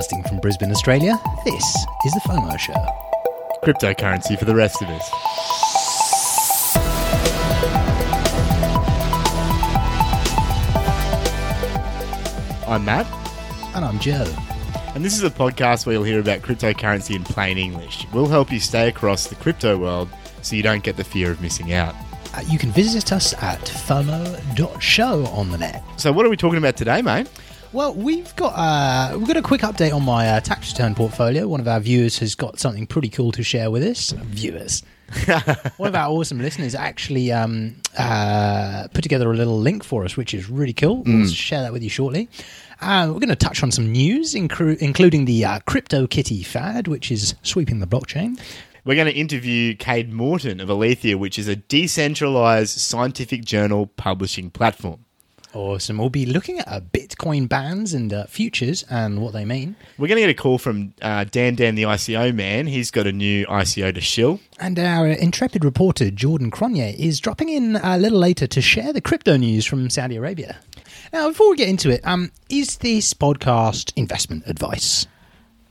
Broadcasting from Brisbane, Australia, this is the FOMO Show. Cryptocurrency for the rest of us. I'm Matt, And I'm Joe. and this is a podcast where you'll hear about cryptocurrency in plain English. We'll help you stay across the crypto world so you don't get the fear of missing out. Uh, you can visit us at FOMO.show on the net. So, what are we talking about today, mate? Well, we've got uh, we've got a quick update on my uh, tax return portfolio. One of our viewers has got something pretty cool to share with us. Viewers, one of our awesome listeners actually um, uh, put together a little link for us, which is really cool. We'll share that with you shortly. Uh, we're going to touch on some news, incru- including the uh, crypto kitty fad, which is sweeping the blockchain. We're going to interview Cade Morton of Aletheia, which is a decentralized scientific journal publishing platform. Awesome. We'll be looking at uh, Bitcoin bans and uh, futures and what they mean. We're going to get a call from uh, Dan Dan, the ICO man. He's got a new ICO to shill. And our intrepid reporter, Jordan Cronje, is dropping in a little later to share the crypto news from Saudi Arabia. Now, before we get into it, um, is this podcast investment advice?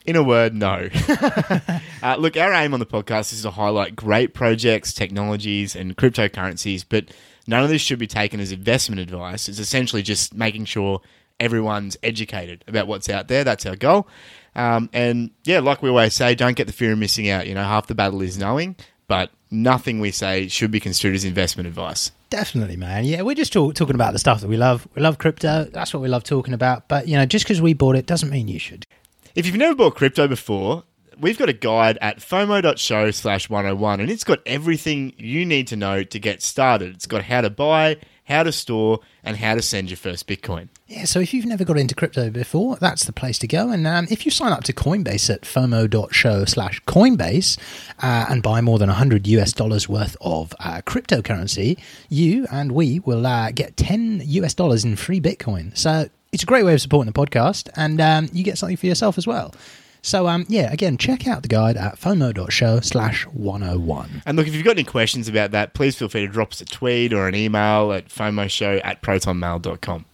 In a word, no. uh, look, our aim on the podcast is to highlight great projects, technologies, and cryptocurrencies, but none of this should be taken as investment advice. It's essentially just making sure everyone's educated about what's out there. That's our goal. Um, and yeah, like we always say, don't get the fear of missing out. You know, half the battle is knowing, but nothing we say should be construed as investment advice. Definitely, man. Yeah, we're just talk- talking about the stuff that we love. We love crypto. That's what we love talking about. But, you know, just because we bought it doesn't mean you should. If you've never bought crypto before, we've got a guide at FOMO.show slash 101, and it's got everything you need to know to get started. It's got how to buy, how to store, and how to send your first Bitcoin. Yeah, so if you've never got into crypto before, that's the place to go. And um, if you sign up to Coinbase at FOMO.show slash Coinbase uh, and buy more than 100 US dollars worth of uh, cryptocurrency, you and we will uh, get 10 US dollars in free Bitcoin. So it's a great way of supporting the podcast, and um, you get something for yourself as well. So, um, yeah, again, check out the guide at FOMO.show slash 101. And look, if you've got any questions about that, please feel free to drop us a tweet or an email at FOMOshow at protonmail.com.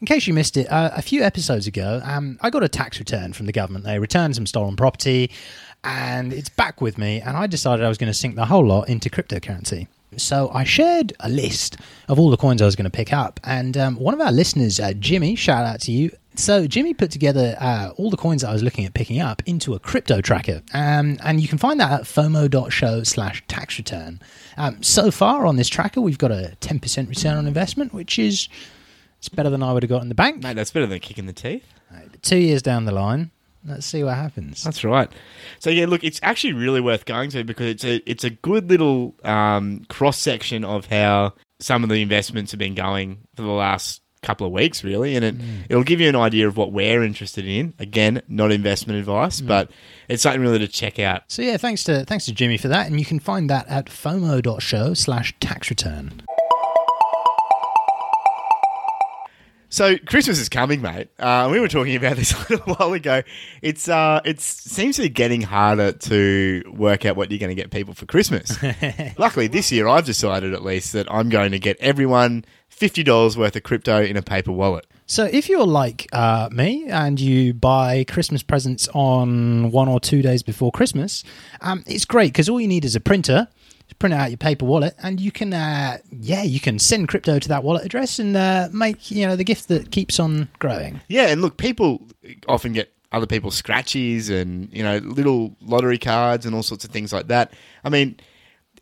In case you missed it, uh, a few episodes ago, um, I got a tax return from the government. They returned some stolen property, and it's back with me. And I decided I was going to sink the whole lot into cryptocurrency. So I shared a list of all the coins I was going to pick up, and um, one of our listeners, uh, Jimmy, shout out to you. So Jimmy put together uh, all the coins I was looking at picking up into a crypto tracker, um, and you can find that at FOMO.show slash tax return. Um, so far on this tracker, we've got a ten percent return on investment, which is it's better than I would have got in the bank. Mate, that's better than kicking the teeth. But two years down the line, let's see what happens. That's right. So yeah, look, it's actually really worth going to because it's a it's a good little um, cross section of how some of the investments have been going for the last couple of weeks, really, and it it'll give you an idea of what we're interested in. Again, not investment advice, but it's something really to check out. So yeah, thanks to thanks to Jimmy for that, and you can find that at FOMO.show slash tax return. So Christmas is coming, mate. Uh, we were talking about this a little while ago. It's uh, it seems to be getting harder to work out what you're going to get people for Christmas. Luckily, this year I've decided at least that I'm going to get everyone fifty dollars worth of crypto in a paper wallet. So if you're like uh, me and you buy Christmas presents on one or two days before Christmas, um, it's great because all you need is a printer. Print out your paper wallet, and you can, uh, yeah, you can send crypto to that wallet address and uh, make you know the gift that keeps on growing. Yeah, and look, people often get other people's scratchies and you know little lottery cards and all sorts of things like that. I mean,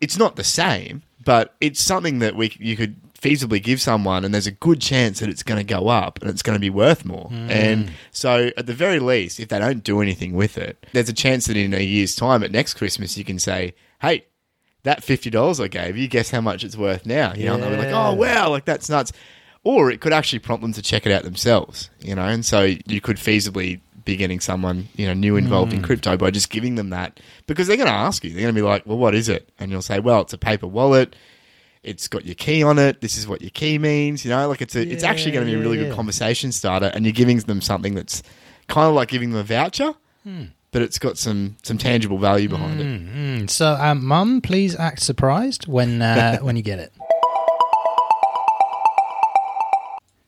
it's not the same, but it's something that we you could feasibly give someone, and there's a good chance that it's going to go up and it's going to be worth more. And so, at the very least, if they don't do anything with it, there's a chance that in a year's time, at next Christmas, you can say, "Hey." that fifty dollars I gave you, guess how much it's worth now? You know, and they'll be like, oh wow, like that's nuts. Or it could actually prompt them to check it out themselves. You know, and so you could feasibly be getting someone you know new involved Hmm. in crypto by just giving them that because they're going to ask you. They're going to be like, well, what is it? And you'll say, well, it's a paper wallet. It's got your key on it. This is what your key means. You know, like it's a, it's actually going to be a really yeah, good yeah. conversation starter, and you're giving them something that's kind of like giving them a voucher, Hmm. but it's got some some tangible value behind it. Mm, so, um, Mum, please act surprised when uh, when you get it.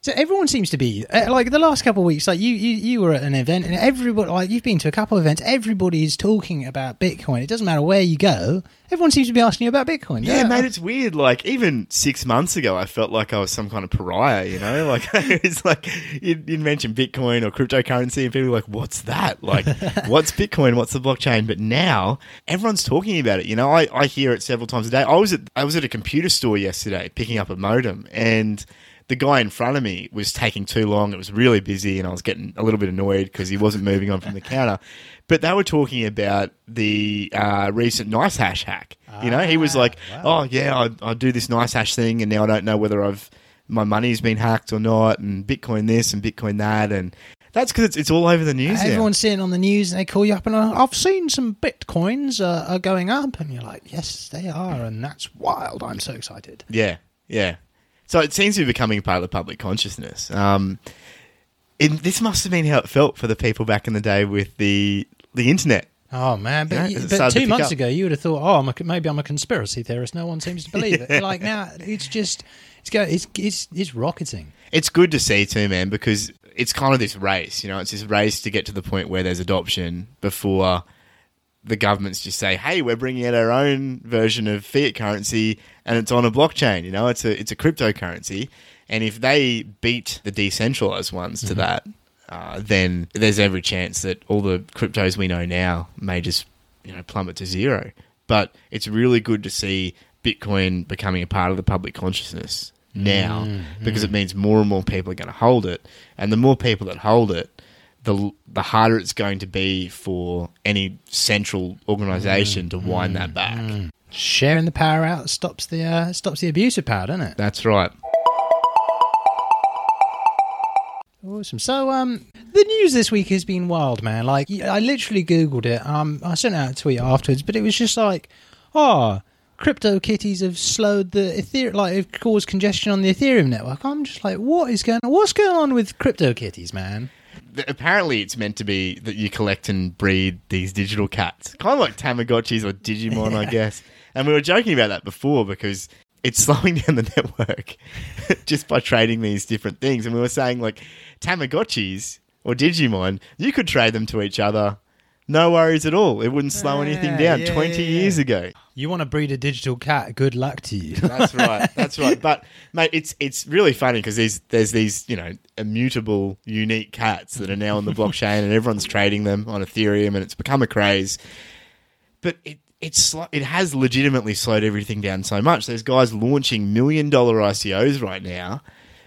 So everyone seems to be uh, like the last couple of weeks. Like you, you, you were at an event, and everybody, like you've been to a couple of events. Everybody is talking about Bitcoin. It doesn't matter where you go. Everyone seems to be asking you about Bitcoin. Yeah, mate, it's weird. Like even six months ago, I felt like I was some kind of pariah. You know, like it's like you'd, you'd mention Bitcoin or cryptocurrency, and people were like, "What's that? Like, what's Bitcoin? What's the blockchain?" But now everyone's talking about it. You know, I, I hear it several times a day. I was at I was at a computer store yesterday picking up a modem, and the guy in front of me was taking too long. It was really busy, and I was getting a little bit annoyed because he wasn't moving on from the counter. But they were talking about the uh, recent NiceHash hack. You know, he was Ah, like, wow. "Oh yeah, I, I do this NiceHash thing, and now I don't know whether I've my money's been hacked or not, and Bitcoin this and Bitcoin that, and that's because it's, it's all over the news. Everyone's seeing on the news, and they call you up, and uh, I've seen some bitcoins uh, are going up, and you're like, yes, they are, and that's wild. I'm so excited. Yeah, yeah. So it seems to be becoming part of the public consciousness. Um, it, this must have been how it felt for the people back in the day with the the internet. Oh man! But, Yeah, you- it but two months up. ago, you would have thought, "Oh, I'm a, maybe I'm a conspiracy theorist." No one seems to believe it. Like now, it's just it's go it's it's it's rocketing. It's good to see too, man, because it's kind of this race. You know, it's this race to get to the point where there's adoption before the governments just say, "Hey, we're bringing out our own version of fiat currency, and it's on a blockchain." You know, it's a it's a cryptocurrency, and if they beat the decentralized ones to that, uh, then there's every chance that all the cryptos we know now may just you know plummet to zero. But it's really good to see Bitcoin becoming a part of the public consciousness now because it means more and more people are going to hold it, and the more people that hold it, the the harder it's going to be for any central organization to wind that back. Sharing the power out stops the uh, stops the abuse of power, doesn't it? That's right. Awesome. So, um, the news this week has been wild, man. Like, I literally googled it. Um, I sent out a tweet afterwards, but it was just like, oh, crypto kitties have slowed the Ethereum, like, have caused congestion on the Ethereum network. I'm just like, what is going on? What's going on with crypto kitties, man? Apparently, it's meant to be that you collect and breed these digital cats, kind of like Tamagotchis or Digimon, I guess. And we were joking about that before because it's slowing down the network just by trading these different things. And we were saying, like, Tamagotchis or Digimon, you could trade them to each other. No worries at all. It wouldn't slow anything down yeah, 20 yeah, years ago. You want to breed a digital cat? Good luck to you. That's right. That's right. But mate, it's it's really funny because there's there's these you know immutable, unique cats that are now on the blockchain, and everyone's trading them on Ethereum, and it's become a craze. But it it's sl- it has legitimately slowed everything down so much. There's guys launching million dollar ICOs right now,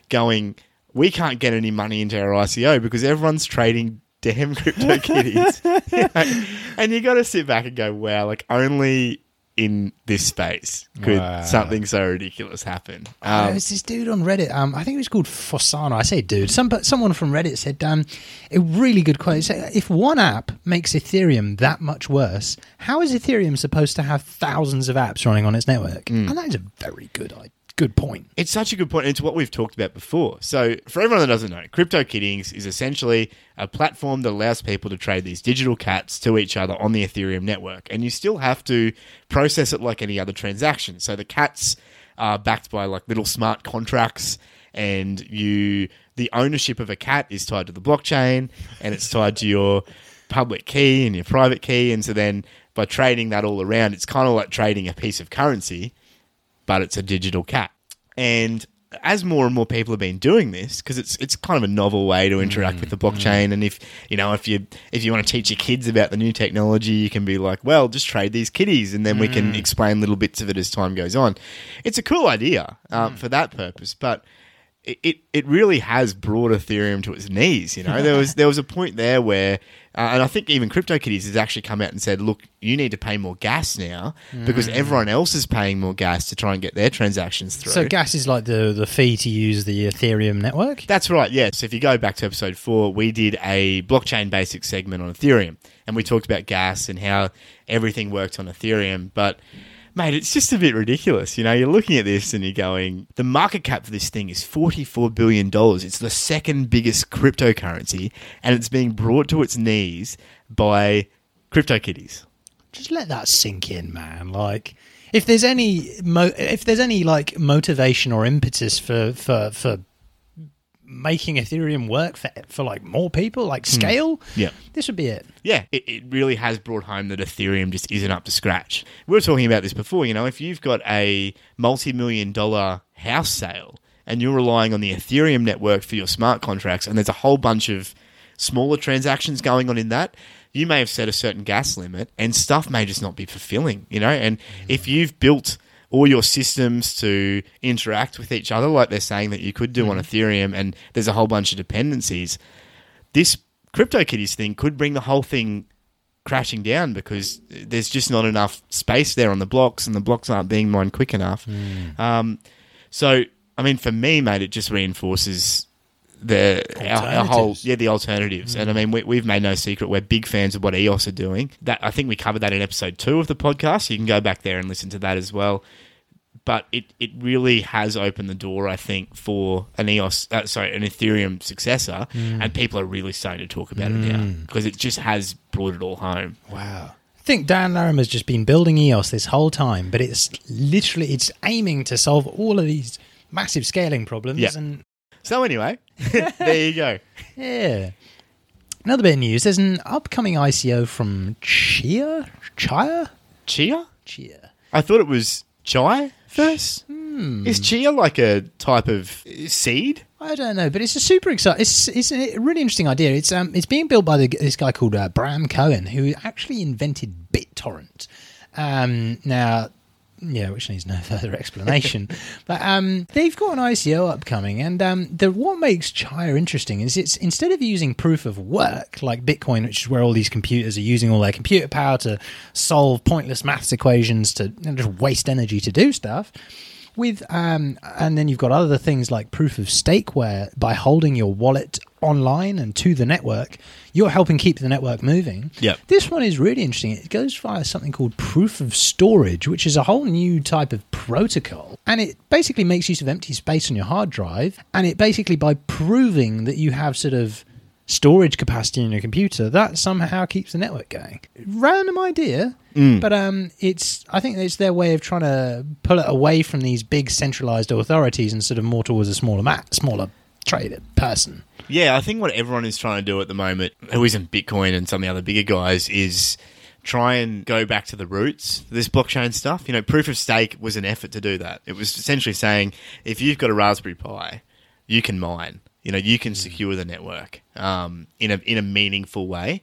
going, we can't get any money into our ICO because everyone's trading damn crypto kitties. You know? And you got to sit back and go, wow, like only in this space could Wow. something so ridiculous happen. Um, there was this dude on Reddit. Um, I think it was called Fossano. I say dude. Some but someone from Reddit said um, a really good quote. Said, if one app makes Ethereum that much worse, how is Ethereum supposed to have thousands of apps running on its network? Hmm. And that is a very good, i- good point. It's such a good point. It's what we've talked about before. So, for everyone that doesn't know, Crypto CryptoKitties is essentially a platform that allows people to trade these digital cats to each other on the Ethereum network. And you still have to process it like any other transaction. So, the cats are backed by like little smart contracts, and you the ownership of a cat is tied to the blockchain, and it's tied to your public key and your private key. And so, then by trading that all around, it's kind of like trading a piece of currency but it's a digital cat. And as more and more people have been doing this, because it's it's kind of a novel way to interact with the mm-hmm. blockchain. And if you know if you if you want to teach your kids about the new technology, you can be like, well, just trade these kitties, and then we can mm. explain little bits of it as time goes on. It's a cool idea um, for that purpose, but it, it, really has brought Ethereum to its knees. You know, there was there was a point there where, uh, and I think even CryptoKitties has actually come out and said, "Look, you need to pay more gas now because Mm. everyone else is paying more gas to try and get their transactions through." So gas is like the the fee to use the Ethereum network. That's right, yeah. So if you go back to episode four, we did a blockchain basic segment on Ethereum, and we talked about gas and how everything worked on Ethereum. But mate, it's just a bit ridiculous. You know, you're looking at this and you're going, the market cap for this thing is forty-four billion dollars. It's the second biggest cryptocurrency, and it's being brought to its knees by CryptoKitties. Just let that sink in, man. Like, if there's any mo- if there's any like motivation or impetus for for for making Ethereum work for for like more people, like hmm. scale, Yeah. this would be it. yeah, it, it really has brought home that Ethereum just isn't up to scratch. We were talking about this before. You know, if you've got a multi-million dollar house sale and you're relying on the Ethereum network for your smart contracts, and there's a whole bunch of smaller transactions going on in that, you may have set a certain gas limit, and stuff may just not be fulfilling. You know, and if you've built all your systems to interact with each other, like they're saying that you could do on Ethereum, and there's a whole bunch of dependencies this CryptoKitties thing could bring the whole thing crashing down because there's just not enough space there on the blocks, and the blocks aren't being mined quick enough. Um, so, I mean, for me, mate, it just reinforces the our, our whole Alternatives. yeah the alternatives. And I mm. mean, we, we've made no secret we're big fans of what EOS are doing. That I think we covered that in episode two of the podcast. You can go back there and listen to that as well but it, it really has opened the door, I think, for an EOS, uh, sorry, an Ethereum successor, mm. and people are really starting to talk about it now mm. because it just has brought it all home. Wow. I think Dan Larimer's just been building EOS this whole time, but it's literally it's aiming to solve all of these massive scaling problems. Yeah. And So anyway, there you go. yeah. Another bit of news: there's an upcoming ICO from Chia, Chia, Chia? Chia. I thought it was chai first. Is chia like a type of seed? I don't know, but it's a super exciting. It's it's a really interesting idea. It's um it's being built by the, this guy called uh, Bram Cohen, who actually invented BitTorrent. Um, now, yeah, which needs no further explanation. but um, they've got an ICO upcoming, and um, the what makes Chia interesting is it's instead of using proof of work like Bitcoin, which is where all these computers are using all their computer power to solve pointless maths equations to you know, just waste energy to do stuff with um and then you've got other things like proof of stake where by holding your wallet online and to the network you're helping keep the network moving. Yep. this one is really interesting. It goes via something called proof of storage which is a whole new type of protocol. And it basically makes use of empty space on your hard drive. And it basically by proving that you have sort of storage capacity in your computer that somehow keeps the network going. Random idea but um it's i think it's their way of trying to pull it away from these big centralized authorities and sort of more towards a smaller mat smaller person Yeah, I think what everyone is trying to do at the moment, who isn't Bitcoin and some of the other bigger guys, is try and go back to the roots of this blockchain stuff. You know, proof of stake was an effort to do that. It was essentially saying if you've got a Raspberry Pi, you can mine. You know, you can secure the network um, in a in a meaningful way,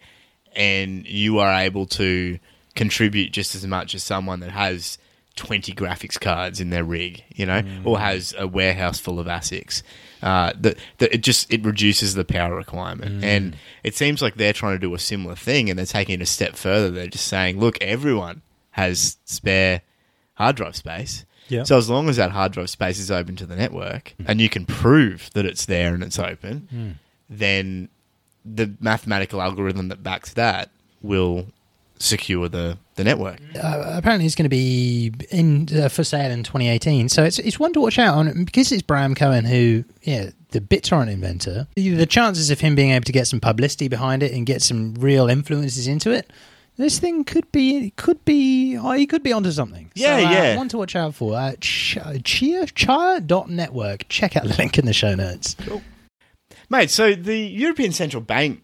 and you are able to contribute just as much as someone that has 20 graphics cards in their rig, you know, or has a warehouse full of ASICs. Uh, that that it just it reduces the power requirement, mm. and it seems like they're trying to do a similar thing, and they're taking it a step further. They're just saying, look, everyone has spare hard drive space. Yeah. So as long as that hard drive space is open to the network, mm. and you can prove that it's there and it's open, mm. then the mathematical algorithm that backs that will secure the, the network. uh, apparently it's going to be in uh, for sale in 2018 so it's it's one to watch out on because it's Bram Cohen who yeah the BitTorrent inventor the chances of him being able to get some publicity behind it and get some real influences into it this thing could be could be oh, he could be onto something. Yeah, so, uh, yeah. one to watch out for uh, ch- chia chia dot network. Check out the link in the show notes. Mate, so the European Central Bank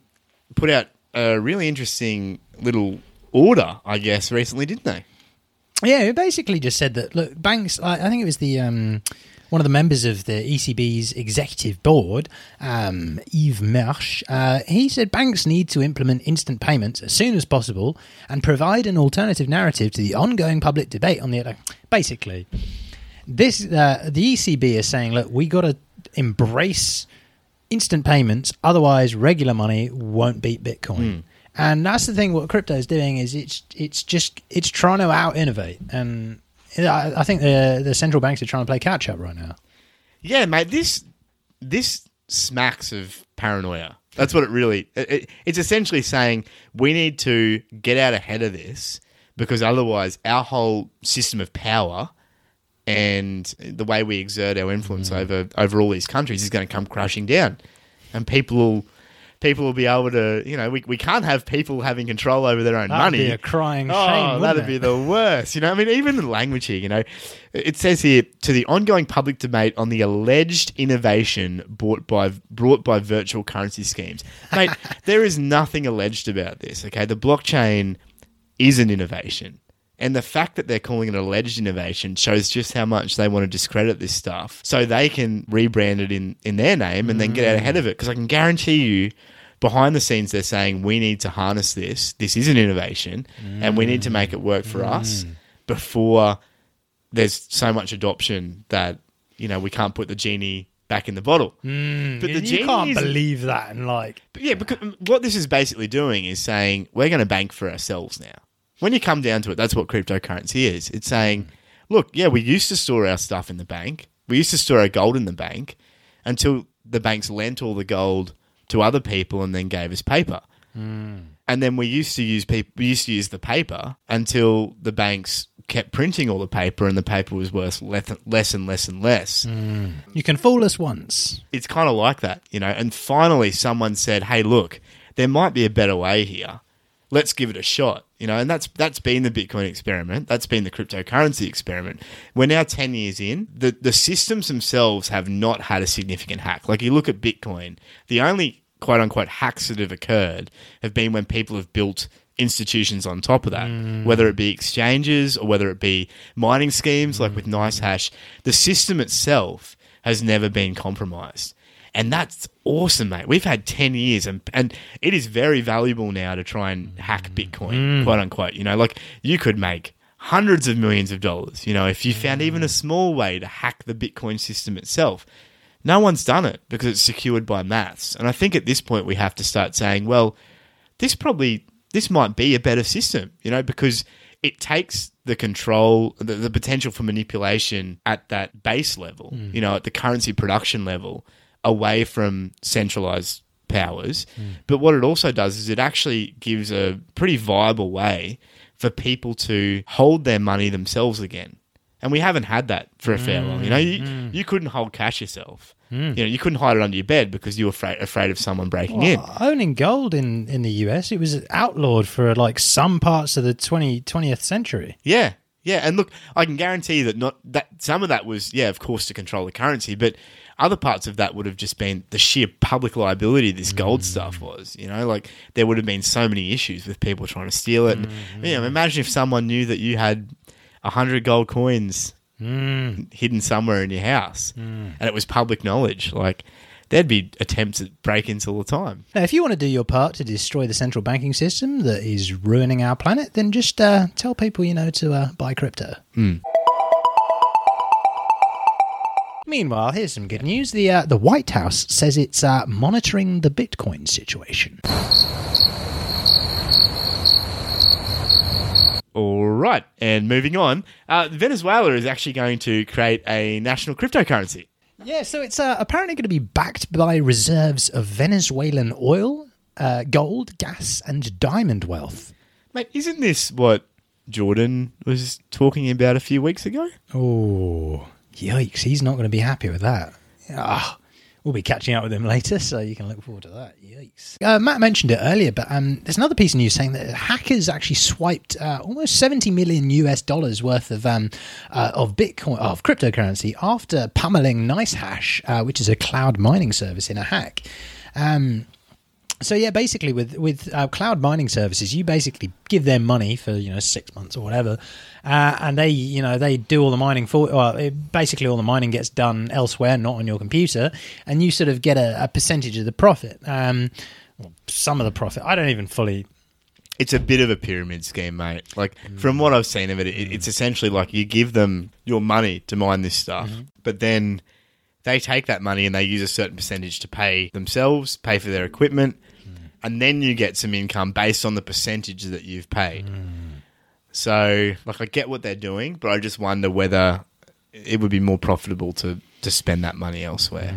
put out a really interesting little order, I guess, recently, didn't they? Yeah, it basically just said that look, banks. I, I think it was the um, one of the members of the ECB's executive board, um, Yves Mersch. Uh, he said banks need to implement instant payments as soon as possible and provide an alternative narrative to the ongoing public debate on the. Basically, this uh, the ECB is saying, look, we got to embrace instant payments. Otherwise, regular money won't beat Bitcoin. And that's the thing. What crypto is doing is it's it's just it's trying to out innovate, and I, I think the the central banks are trying to play catch up right now. Yeah, mate. This this smacks of paranoia. That's what it really. It, it- it's essentially saying we need to get out ahead of this because otherwise, our whole system of power and the way we exert our influence mm. over over all these countries is going to come crashing down, and people will. People will be able to, you know, we, we can't have people having control over their own That'd money. be a crying Oh, shame. that'd it? be the worst. You know, I mean, even the language here, you know, it says here to the ongoing public debate on the alleged innovation brought by brought by virtual currency schemes. Mate, there is nothing alleged about this. Okay, the blockchain is an innovation. And the fact that they're calling it alleged innovation shows just how much they want to discredit this stuff so they can rebrand it in, in their name and then get out ahead of it. Because I can guarantee you, behind the scenes, they're saying we need to harness this. This is an innovation and we need to make it work for us mm. before there's so much adoption that, you know, we can't put the genie back in the bottle. Mm. But the you genie can't believe that, and like but yeah, because what this is basically doing is saying we're going to bank for ourselves now. When you come down to it, that's what cryptocurrency is. It's saying, look, yeah, we used to store our stuff in the bank. We used to store our gold in the bank until the banks lent all the gold to other people and then gave us paper. Hmm. And then we used to use peop- we used to use the paper until the banks kept printing all the paper and the paper was worth less, less and less and less hmm. you can fool us once. it's kind of like that, you know. And finally, someone said, "Hey, look, there might be a better way here. Let's give it a shot." You know, and that's that's been the Bitcoin experiment. That's been the cryptocurrency experiment. We're now ten years in. the The systems themselves have not had a significant hack. Like you look at Bitcoin, the only quote unquote hacks that have occurred have been when people have built institutions on top of that, mm. whether it be exchanges or whether it be mining schemes like mm. with NiceHash. The system itself has never been compromised. And that's awesome, mate. We've had 10 years and, and it is very valuable now to try and hack mm. Bitcoin, mm. quote unquote. You know, like you could make hundreds of millions of dollars, you know, if you found even a mm. small way to hack the Bitcoin system itself. No one's done it because it's secured by maths. And I think at this point we have to start saying, well, this probably this might be a better system, you know, because it takes the control, the, the potential for manipulation at that base level, you know, at the currency production level, away from centralized powers. But what it also does is it actually gives a pretty viable way for people to hold their money themselves again. And we haven't had that for a fair long. You know, you, mm. you couldn't hold cash yourself. Mm. You know, you couldn't hide it under your bed because you were afraid, afraid of someone breaking in. Owning gold in, in the US, it was outlawed for like some parts of the 20, 20th century. Yeah, yeah, and look, I can guarantee that not that some of that was, yeah, of course, to control the currency, but other parts of that would have just been the sheer public liability this gold mm. stuff was. You know, like there would have been so many issues with people trying to steal it. And, mm. you know, imagine if someone knew that you had a hundred gold coins mm. hidden somewhere in your house, and it was public knowledge. Like there'd be attempts at break-ins all the time. Now, if you want to do your part to destroy the central banking system that is ruining our planet, then just uh, tell people you know to uh, buy crypto. Hmm. Meanwhile, here's some good news. The uh, the White House says it's uh, monitoring the Bitcoin situation. All right, and moving on, uh, Venezuela is actually going to create a national cryptocurrency. Yeah, so it's uh, apparently going to be backed by reserves of Venezuelan oil, uh, gold, gas, and diamond wealth. Mate, isn't this what Jordan was talking about a few weeks ago? Oh, yikes! He's not going to be happy with that. Ah, we'll be catching up with him later, so you can look forward to that. Yikes! Uh, Matt mentioned it earlier, but um, there's another piece of news saying that hackers actually swiped uh, almost 70 million US dollars worth of um, uh, of Bitcoin of cryptocurrency after pummeling NiceHash, uh, which is a cloud mining service, in a hack. Um, so yeah, basically with with uh, cloud mining services, you basically give them money for you know six months or whatever, uh, and they you know they do all the mining for. Well, it, basically all the mining gets done elsewhere, not on your computer, and you sort of get a, a percentage of the profit. Um, some of the profit. I don't even fully. It's a bit of a pyramid scheme, mate. Like from what I've seen of it, it it's essentially like you give them your money to mine this stuff, but then they take that money and they use a certain percentage to pay themselves, pay for their equipment, and then you get some income based on the percentage that you've paid. So, like, I get what they're doing, but I just wonder whether it would be more profitable to to spend that money elsewhere.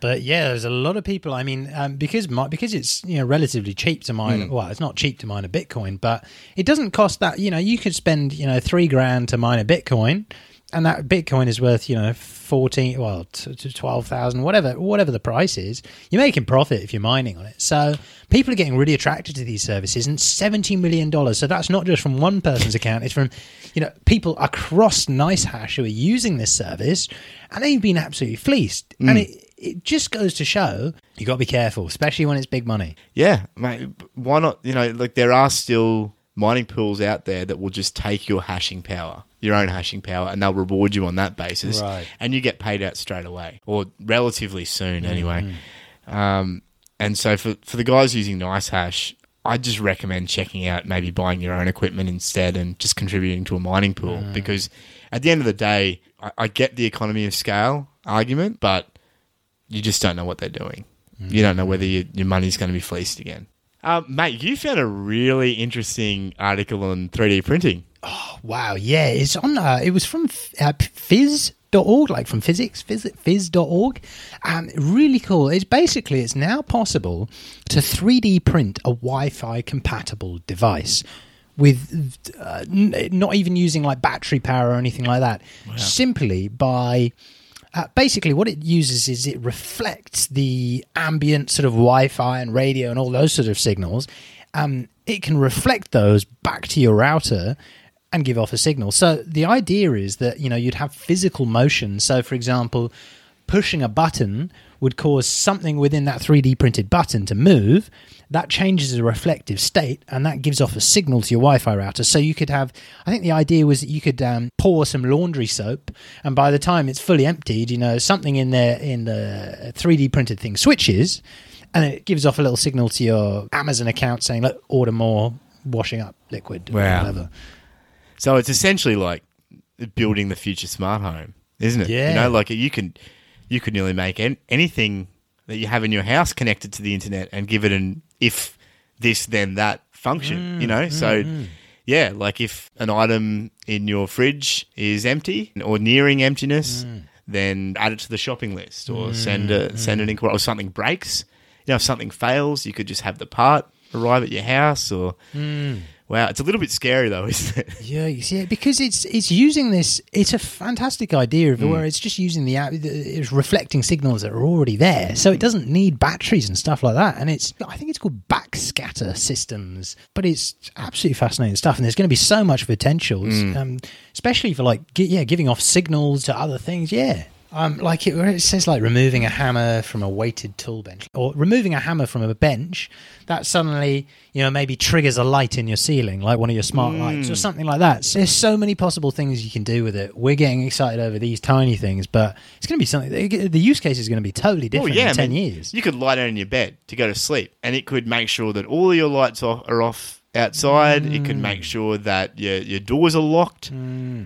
But yeah, there's a lot of people. I mean, um, because mi- because it's you know relatively cheap to mine. Well, it's not cheap to mine a Bitcoin, but it doesn't cost that. You know, you could spend you know three grand to mine a Bitcoin, and that Bitcoin is worth you know fourteen, well, to, to twelve thousand, whatever whatever the price is. You're making profit if you're mining on it. So people are getting really attracted to these services, and seventy million dollars. So that's not just from one person's account; it's from you know people across NiceHash who are using this service, and they've been absolutely fleeced. Hmm. And it it just goes to show you got to be careful, especially when it's big money. Yeah, mate. Why not? You know, like there are still mining pools out there that will just take your hashing power, your own hashing power, and they'll reward you on that basis, Right. and you get paid out straight away or relatively soon, anyway. Mm-hmm. Um, and so for for the guys using NiceHash, I'd just recommend checking out maybe buying your own equipment instead and just contributing to a mining pool mm. because at the end of the day, I, I get the economy of scale argument, but you just don't know what they're doing. You mm. don't know whether your, your money's going to be fleeced again. Uh, mate, you found a really interesting article on 3D printing. Oh, wow, yeah, it's on. Uh, it was from uh, phys.org, like from physics, phys- phys.org. Um, really cool. It's basically it's now possible to 3D print a Wi-Fi compatible device with uh, n- not even using like battery power or anything like that. Simply by uh, basically, what it uses is it reflects the ambient sort of Wi-Fi and radio and all those sort of signals. Um, it can reflect those back to your router and give off a signal. So the idea is that you know you'd have physical motion. So, for example, pushing a button would cause something within that 3D printed button to move. That changes the reflective state, and that gives off a signal to your Wi-Fi router. So you could have. I think the idea was that you could um, pour some laundry soap, and by the time it's fully emptied, you know something in there in the 3D printed thing switches, and it gives off a little signal to your Amazon account saying, "Look, order more washing up liquid." Wow. whatever. So it's essentially like building the future smart home, isn't it? Yeah. You know, like you can you could nearly make anything that you have in your house connected to the internet and give it an if this then that function. Mm, you know, mm, so mm. yeah, like if an item in your fridge is empty or nearing emptiness, then add it to the shopping list or send a send an inquiry or something breaks. You know, if something fails, you could just have the part arrive at your house or Wow, it's a little bit scary though, isn't it? Yeah, see, because it's it's using this. It's a fantastic idea of hmm. where it's just using the app. It's reflecting signals that are already there, so it hmm. doesn't need batteries and stuff like that. And it's I think it's called backscatter systems, but it's absolutely fascinating stuff. And there's going to be so much potential, hmm. um, especially for like yeah, giving off signals to other things. Yeah. Um, like it, it says like removing a hammer from a weighted tool bench or removing a hammer from a bench that suddenly you know maybe triggers a light in your ceiling like one of your smart lights or something like that so there's so many possible things you can do with it we're getting excited over these tiny things but it's going to be something the use case is going to be totally different in I 10 mean, years You could lie down in your bed to go to sleep, and it could make sure that all your lights are, off outside. It could Mm. make sure that your your doors are locked.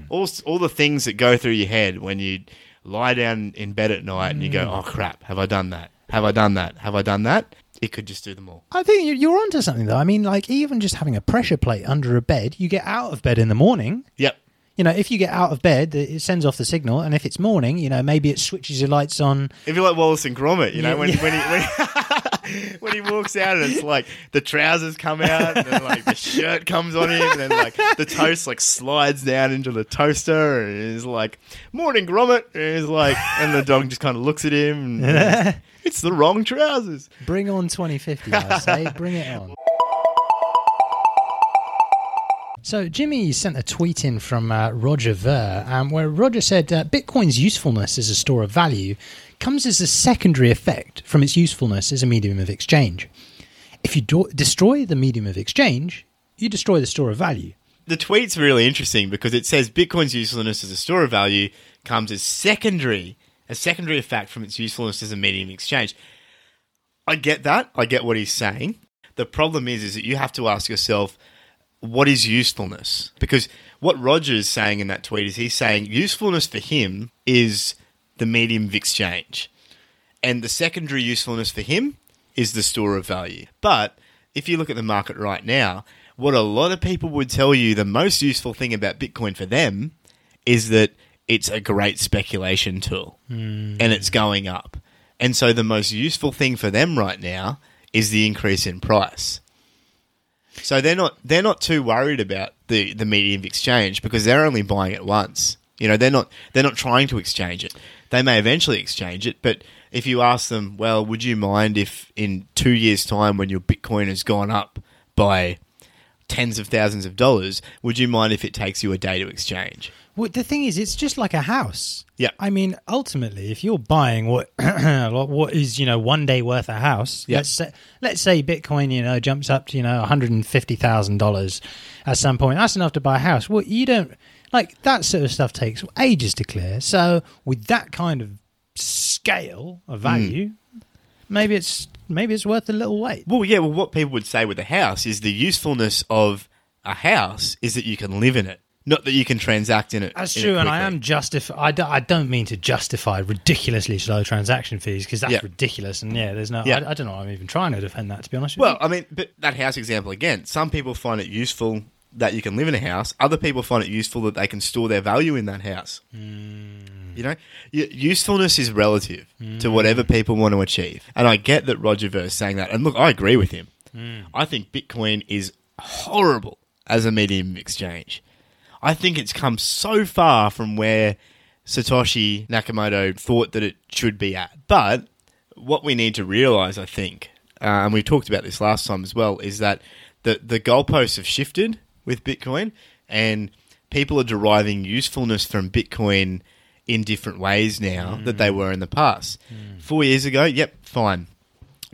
All all the things that go through your head when you lie down in bed at night and you Mm. go, "Oh crap, have I done that? Have I done that? Have I done that?" It could just do them all. I think you- you're onto something though I mean like even just having a pressure plate under a bed you get out of bed in the morning Yep. you know if you get out of bed it sends off the signal and if it's morning you know maybe it switches your lights on If you're like Wallace and Gromit, you know, Yeah, when, yeah. when he when, when he walks out and it's like the trousers come out and then like the shirt comes on him and then like the toast like slides down into the toaster and he's like, Morning Gromit and he's like and the dog just kinda looks at him and it's the wrong trousers. Bring on 2050, I say. Bring it on. So, Jimmy sent a tweet in from uh, Roger Ver, um, where Roger said uh, Bitcoin's usefulness as a store of value comes as a secondary effect from its usefulness as a medium of exchange. If you do- destroy the medium of exchange, you destroy the store of value. The tweet's really interesting because it says Bitcoin's usefulness as a store of value comes as secondary, a secondary effect from its usefulness as a medium of exchange. I get that. I get what he's saying. The problem is, is that you have to ask yourself, what is usefulness? Because what Roger is saying in that tweet is he's saying usefulness for him is the medium of exchange. And the secondary usefulness for him is the store of value. But if you look at the market right now, what a lot of people would tell you the most useful thing about Bitcoin for them is that it's a great speculation tool hmm. and it's going up. And so the most useful thing for them right now is the increase in price. So they're not they're not too worried about the the medium of exchange because they're only buying it once. You know, they're not they're not trying to exchange it. They may eventually exchange it, but if you ask them, well, would you mind if in 2 years time when your Bitcoin has gone up by tens of thousands of dollars, would you mind if it takes you a day to exchange? Well, the thing is, it's just like a house. Yeah. I mean, ultimately, if you're buying what what is you know one day worth a house, Yeah. let's say let's say Bitcoin you know jumps up to you know one hundred and fifty thousand dollars at some point. That's enough to buy a house. Well, you don't like that sort of stuff takes ages to clear. So with that kind of scale of hmm. value, maybe it's maybe it's worth a little wait. Well, yeah, well what people would say with a house is the usefulness of a house is that you can live in it, not that you can transact in it. That's in it true, and I am justif- I, do, I don't mean to justify ridiculously slow transaction fees because that's Yeah. ridiculous. And yeah, there's no. Yeah. I, I don't know. I'm even trying to defend that. To be honest with Well, I mean, but that house example again. Some people find it useful that you can live in a house. Other people find it useful that they can store their value in that house. Mm. You know, usefulness is relative to whatever mm. people want to achieve. And I get that Roger Ver is saying that. And look, I agree with him. Mm. I think Bitcoin is horrible as a medium of exchange. I think it's come so far from where Satoshi Nakamoto thought that it should be at. But what we need to realize, I think, uh, and we talked about this last time as well, is that the the goalposts have shifted with Bitcoin, and people are deriving usefulness from Bitcoin in different ways now that they mm. were in the past. Mm. Four years ago, yep, fine.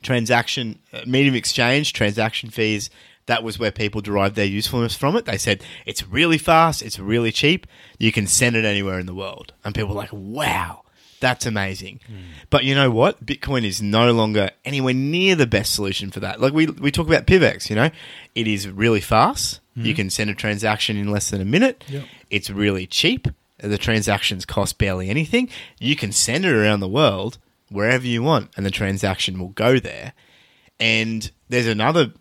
Transaction, uh, medium exchange, transaction fees. That was where people derived their usefulness from it. They said it's really fast, it's really cheap, you can send it anywhere in the world, and people were like, "Wow, that's amazing." Mm. But you know what? Bitcoin is no longer anywhere near the best solution for that. Like we we talk about PIVX, you know, it is really fast. You hmm. can send a transaction in less than a minute. Yep. It's really cheap. The transactions cost barely anything. You can send it around the world wherever you want, and the transaction will go there. And there's another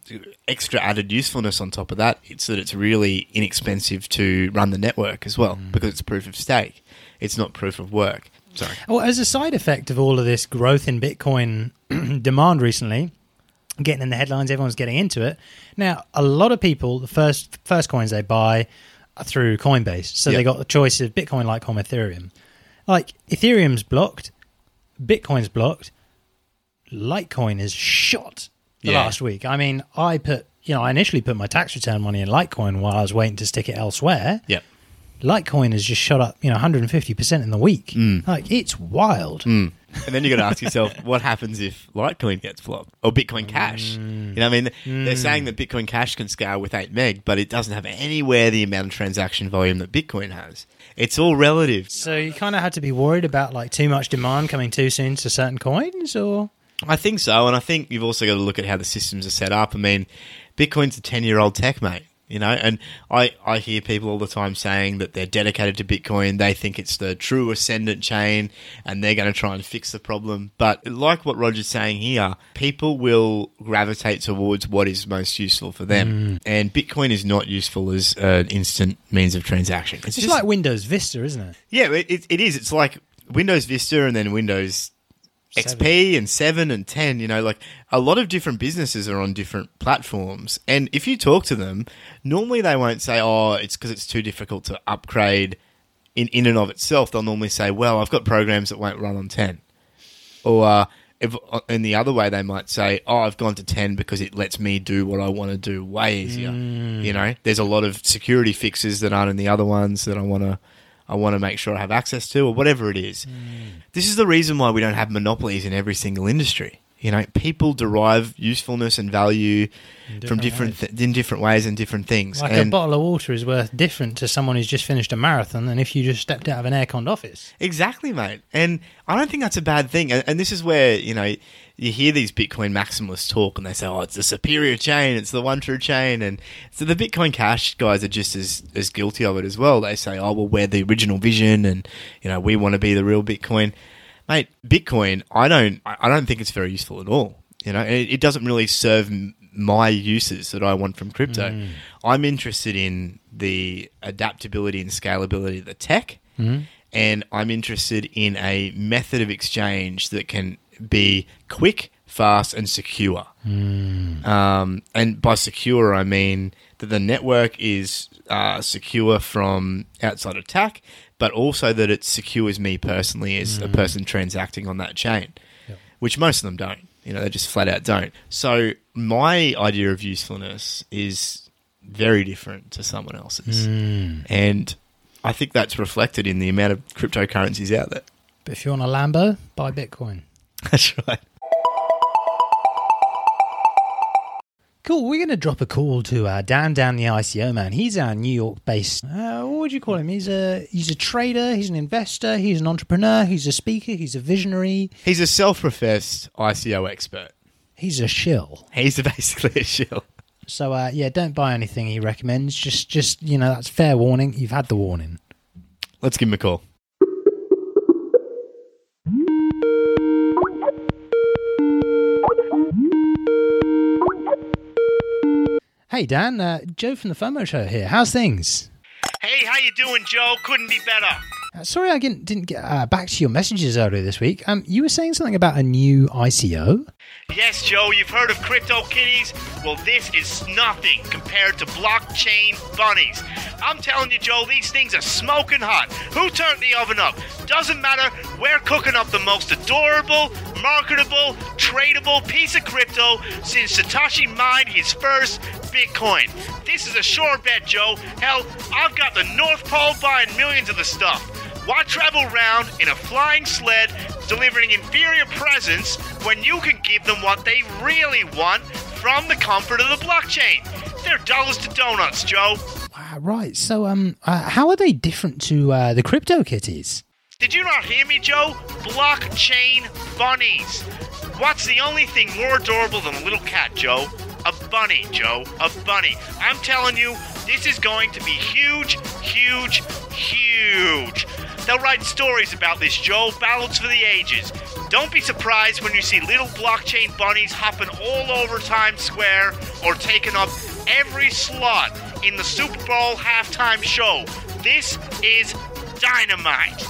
extra added usefulness on top of that. It's that it's really inexpensive to run the network as well hmm. because it's proof of stake. It's not proof of work. Sorry. Well, as a side effect of all of this growth in Bitcoin demand recently, getting in the headlines, everyone's getting into it. Now, a lot of people, the first first coins they buy are through Coinbase, so Yeah. they got the choice of Bitcoin, Litecoin, Ethereum. Like Ethereum's blocked, Bitcoin's blocked, Litecoin is shot the Yeah. last week. I mean, I put you know I initially put my tax return money in Litecoin while I was waiting to stick it elsewhere. Yep. Litecoin has just shot up, you know, 150% in the week. Mm. Like, it's wild. Mm. And then you got to ask yourself, what happens if Litecoin gets flopped or Bitcoin Cash? Mm. You know, I mean, they're saying that Bitcoin Cash can scale with eight meg, but it doesn't have anywhere the amount of transaction volume that Bitcoin has. It's all relative. So you kind of had to be worried about, like, too much demand coming too soon to certain coins, or? I think so, and I think you've also got to look at how the systems are set up. I mean, Bitcoin's a ten-year-old tech, mate. You know, and I, I hear people all the time saying that they're dedicated to Bitcoin. They think it's the true ascendant chain, and they're going to try and fix the problem. But like what Roger's saying here, people will gravitate towards what is most useful for them, mm. and Bitcoin is not useful as an instant means of transaction. It's, It's just like Windows Vista, isn't it? yeah, it, it, it is. It's like Windows Vista and then Windows XP and 7 and 10. You know, like a lot of different businesses are on different platforms. And if you talk to them, normally they won't say, oh, it's because it's too difficult to upgrade in, in and of itself. They'll normally say, well, I've got programs that won't run on 10. Or uh, if, in the other way, they might say, oh, I've gone to 10 because it lets me do what I want to do way easier. You know, there's a lot of security fixes that aren't in the other ones that I want to. I want to make sure I have access to, or whatever it is. Mm. This is the reason why we don't have monopolies in every single industry. You know, people derive usefulness and value from different different th- in different ways and different things. Like a bottle of water is worth different to someone who's just finished a marathon than if you just stepped out of an air-conned office. Exactly, mate. And I don't think that's a bad thing. And, and this is where, you know, you hear these Bitcoin maximalists talk and they say, oh, it's the superior chain, it's the one true chain. And so the Bitcoin Cash guys are just as, as guilty of it as well. They say, oh, well, we're the original vision and, you know, we want to be the real Bitcoin. Mate, Bitcoin, I don't, I don't think it's very useful at all. You know, it, it doesn't really serve my uses that I want from crypto. Mm. I'm interested in the adaptability and scalability of the tech, mm-hmm. and I'm interested in a method of exchange that can be quick, fast, and secure. Um, and by secure, I mean that the network is uh, secure from outside attack, but also that it secures me personally as a person transacting on that chain, which most of them don't. You know, they just flat out don't. So my idea of usefulness is very different to someone else's, and I think that's reflected in the amount of cryptocurrencies out there. But if you want a Lambo, buy Bitcoin. That's right. Cool. We're going to drop a call to uh, Dan down the ICO man. He's our New York-based. Uh, what would you call him? He's a he's a trader. He's an investor. He's an entrepreneur. He's a speaker. He's a visionary. He's a self-professed ICO expert. He's a shill. He's basically a shill. So uh, yeah, don't buy anything he recommends. Just just you know that's fair warning. You've had the warning. Let's give him a call. Hey Dan, uh, Joe from the FOMO Show here. How's things? Hey, how you doing, Joe? Couldn't be better. Uh, sorry, I didn't, didn't get uh, back to your messages earlier this week. Um, you were saying something about a new ICO. Yes, Joe, you've heard of crypto kitties? Well, this is nothing compared to blockchain bunnies. I'm telling you, Joe, these things are smoking hot. Who turned the oven up? Doesn't matter. We're cooking up the most adorable, marketable, tradable piece of crypto since Satoshi mined his first Bitcoin. This is a sure bet, Joe. Hell, I've got the North Pole buying millions of the stuff. Why travel around in a flying sled delivering inferior presents when you can give them what they really want from the comfort of the blockchain? They're dollars to donuts, Joe. Uh, right. So um, uh, how are they different to uh, the crypto kitties? Did you not hear me, Joe? Blockchain bunnies. What's the only thing more adorable than a little cat, Joe? A bunny, Joe. A bunny. I'm telling you, this is going to be huge, huge, huge. They'll write stories about this, Joe. Ballads for the ages. Don't be surprised when you see little blockchain bunnies hopping all over Times Square or taking up every slot in the Super Bowl halftime show. This is dynamite.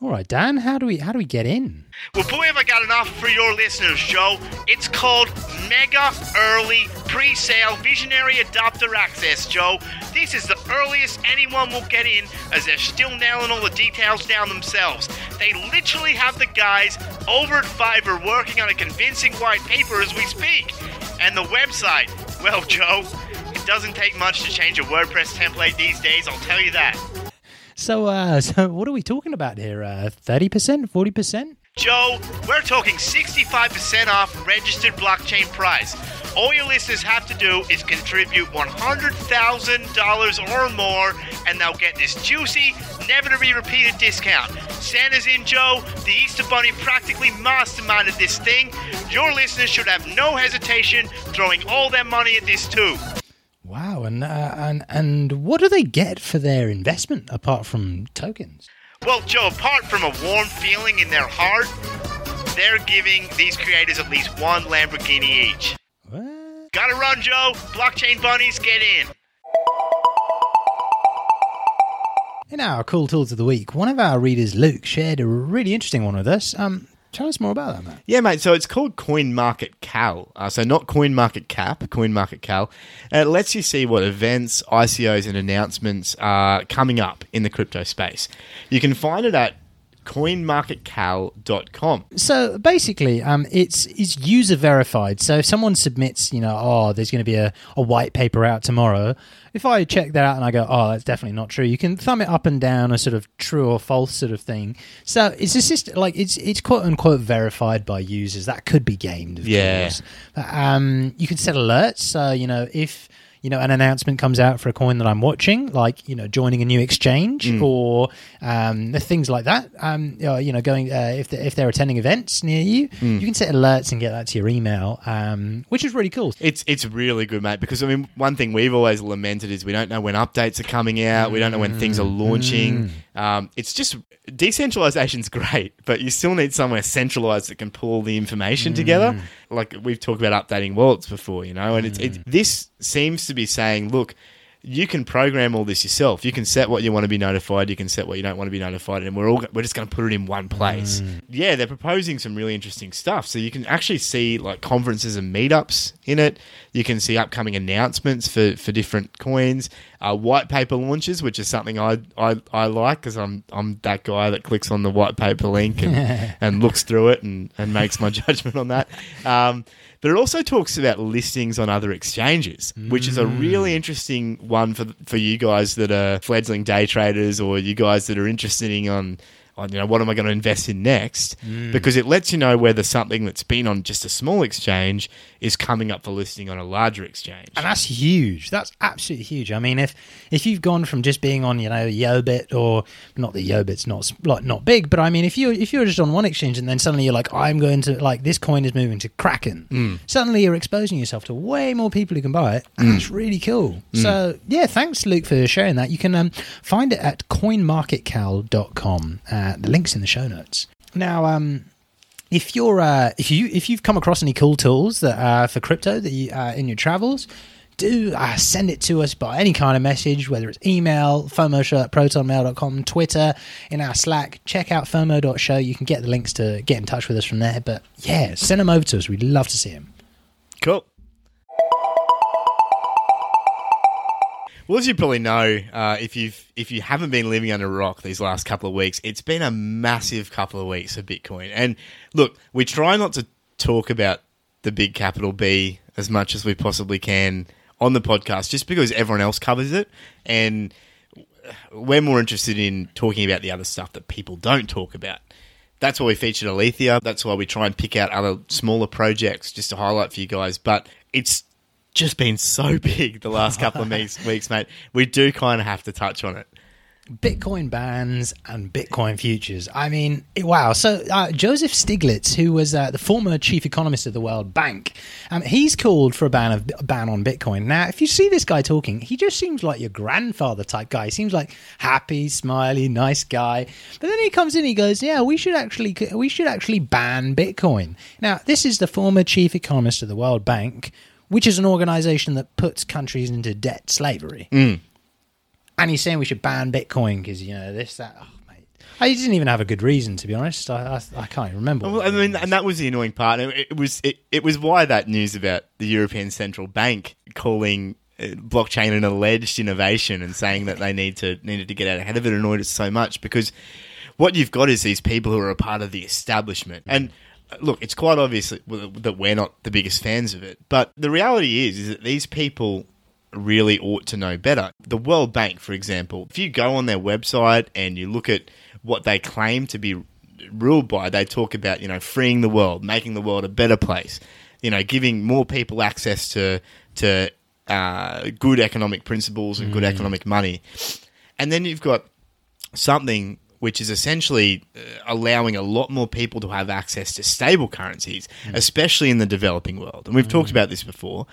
All right, Dan. How do we how do we get in? Well, boy, have I got an offer for your listeners, Joe. It's called Mega Early Pre-Sale Visionary Adopter Access, Joe. This is the earliest anyone will get in as they're still nailing all the details down themselves. They literally have the guys over at Fiverr working on a convincing white paper as we speak. And the website, well, Joe, it doesn't take much to change a WordPress template these days, I'll tell you that. So uh, so what are we talking about here? Uh, Thirty percent, forty percent? Joe, we're talking 65% off registered blockchain price. All your listeners have to do is contribute $100,000 or more, and they'll get this juicy, never to be repeated discount. Santa's in, Joe. The Easter Bunny practically masterminded this thing. Your listeners should have no hesitation throwing all their money at this, too. Wow, and uh, and and what do they get for their investment apart from tokens? Well, Joe, apart from a warm feeling in their heart, they're giving these creators at least one Lamborghini each. What? Gotta run, Joe. Blockchain bunnies, get in. In our cool tools of the week, one of our readers, Luke, shared a really interesting one with us. Um, tell us more about that, Matt. Yeah, mate. So it's called Coin Market Cal. Uh, so not Coin Market Cap, Coin Market Cal. And it lets you see what events, ICOs, and announcements are coming up in the crypto space. You can find it at coinmarketcal.com. So basically, um, it's it's user verified. So if someone submits, you know, oh, there's going to be a, a white paper out tomorrow. If I check that out and I go, oh, that's definitely not true, you can thumb it up and down a sort of true or false sort of thing. So it's a system like it's it's quote unquote verified by users. That could be gamed, of Yeah. course. But, um, you can set alerts. So you know if you know, an announcement comes out for a coin that I'm watching, like you know, joining a new exchange or um, things like that. Um, you know, going uh, if they, if they're attending events near you, you can set alerts and get that to your email, um, which is really cool. It's it's really good, mate. Because I mean, one thing we've always lamented is we don't know when updates are coming out. We don't know when things are launching. Um, it's just decentralization's great, but you still need somewhere centralized that can pull the information together. Like we've talked about updating wallets before, you know. And it's it, mm. this seems to be saying, look. You can program all this yourself. You can set what you want to be notified. You can set what you don't want to be notified, and we're all we're just going to put it in one place. Yeah, they're proposing some really interesting stuff. So you can actually see like conferences and meetups in it. You can see upcoming announcements for, for different coins, uh, white paper launches, which is something I I, I like because I'm I'm that guy that clicks on the white paper link and, and looks through it and, and makes my judgment on that. Um, but it also talks about listings on other exchanges, which is a really mm. interesting one for for you guys that are fledgling day traders or you guys that are interested in on on you know what am I going to invest in next because it lets you know whether something that's been on just a small exchange is coming up for listing on a larger exchange. And that's huge. That's absolutely huge. I mean, if if you've gone from just being on, you know, Yobit or not that Yobit's not like not big, but I mean, if you if you're just on one exchange and then suddenly you're like, I'm going to like this coin is moving to Kraken, suddenly you're exposing yourself to way more people who can buy it, and that's really cool. So yeah, thanks Luke for sharing that. You can um, find it at coinmarketcal.com. Uh, the links in the show notes. Now, um, if you're uh, if you if you've come across any cool tools that uh, for crypto that you, uh, in your travels do uh, send it to us by any kind of message whether it's email fomoshow at protonmail.com twitter in our slack. Check out fomo.show you can get the links to get in touch with us from there. But yeah send them over to us. We'd love to see them Cool. Well, as you probably know, uh, if you've if you haven't been living under a rock these last couple of weeks, it's been a massive couple of weeks for Bitcoin. And look, we try not to talk about the big capital B as much as we possibly can on the podcast, just because everyone else covers it, and we're more interested in talking about the other stuff that people don't talk about. That's why we featured Aletheia. That's why we try and pick out other smaller projects just to highlight for you guys. But it's just been so big the last couple of weeks, weeks, mate. We do kind of have to touch on it. Bitcoin bans and Bitcoin futures. I mean, wow. So uh, Joseph Stiglitz, who was uh, the former chief economist of the World Bank, um, he's called for a ban of a ban on Bitcoin. Now, if you see this guy talking, he just seems like your grandfather type guy. He seems like happy, smiley, nice guy. But then he comes in, he goes, "Yeah, we should actually we should actually ban Bitcoin." Now, this is the former chief economist of the World Bank, which is an organization that puts countries into debt slavery and he's saying we should ban Bitcoin because you know this that. Oh, mate. I didn't even have a good reason to be honest. I I, I can't even remember. Well, I mean, and that was the annoying part. It, it was it, it was why that news about the European Central Bank calling uh, blockchain an alleged innovation and saying that they need to needed to get out ahead of it annoyed us so much because what you've got is these people who are a part of the establishment and. Look, it's quite obvious that we're not the biggest fans of it, but the reality is, is that these people really ought to know better. The World Bank, for example, if you go on their website and you look at what they claim to be ruled by, they talk about, you know, freeing the world, making the world a better place, you know, giving more people access to to uh, good economic principles and good economic money. And then you've got something which is essentially uh, allowing a lot more people to have access to stable currencies, hmm. especially in the developing world. And we've talked hmm. about this before.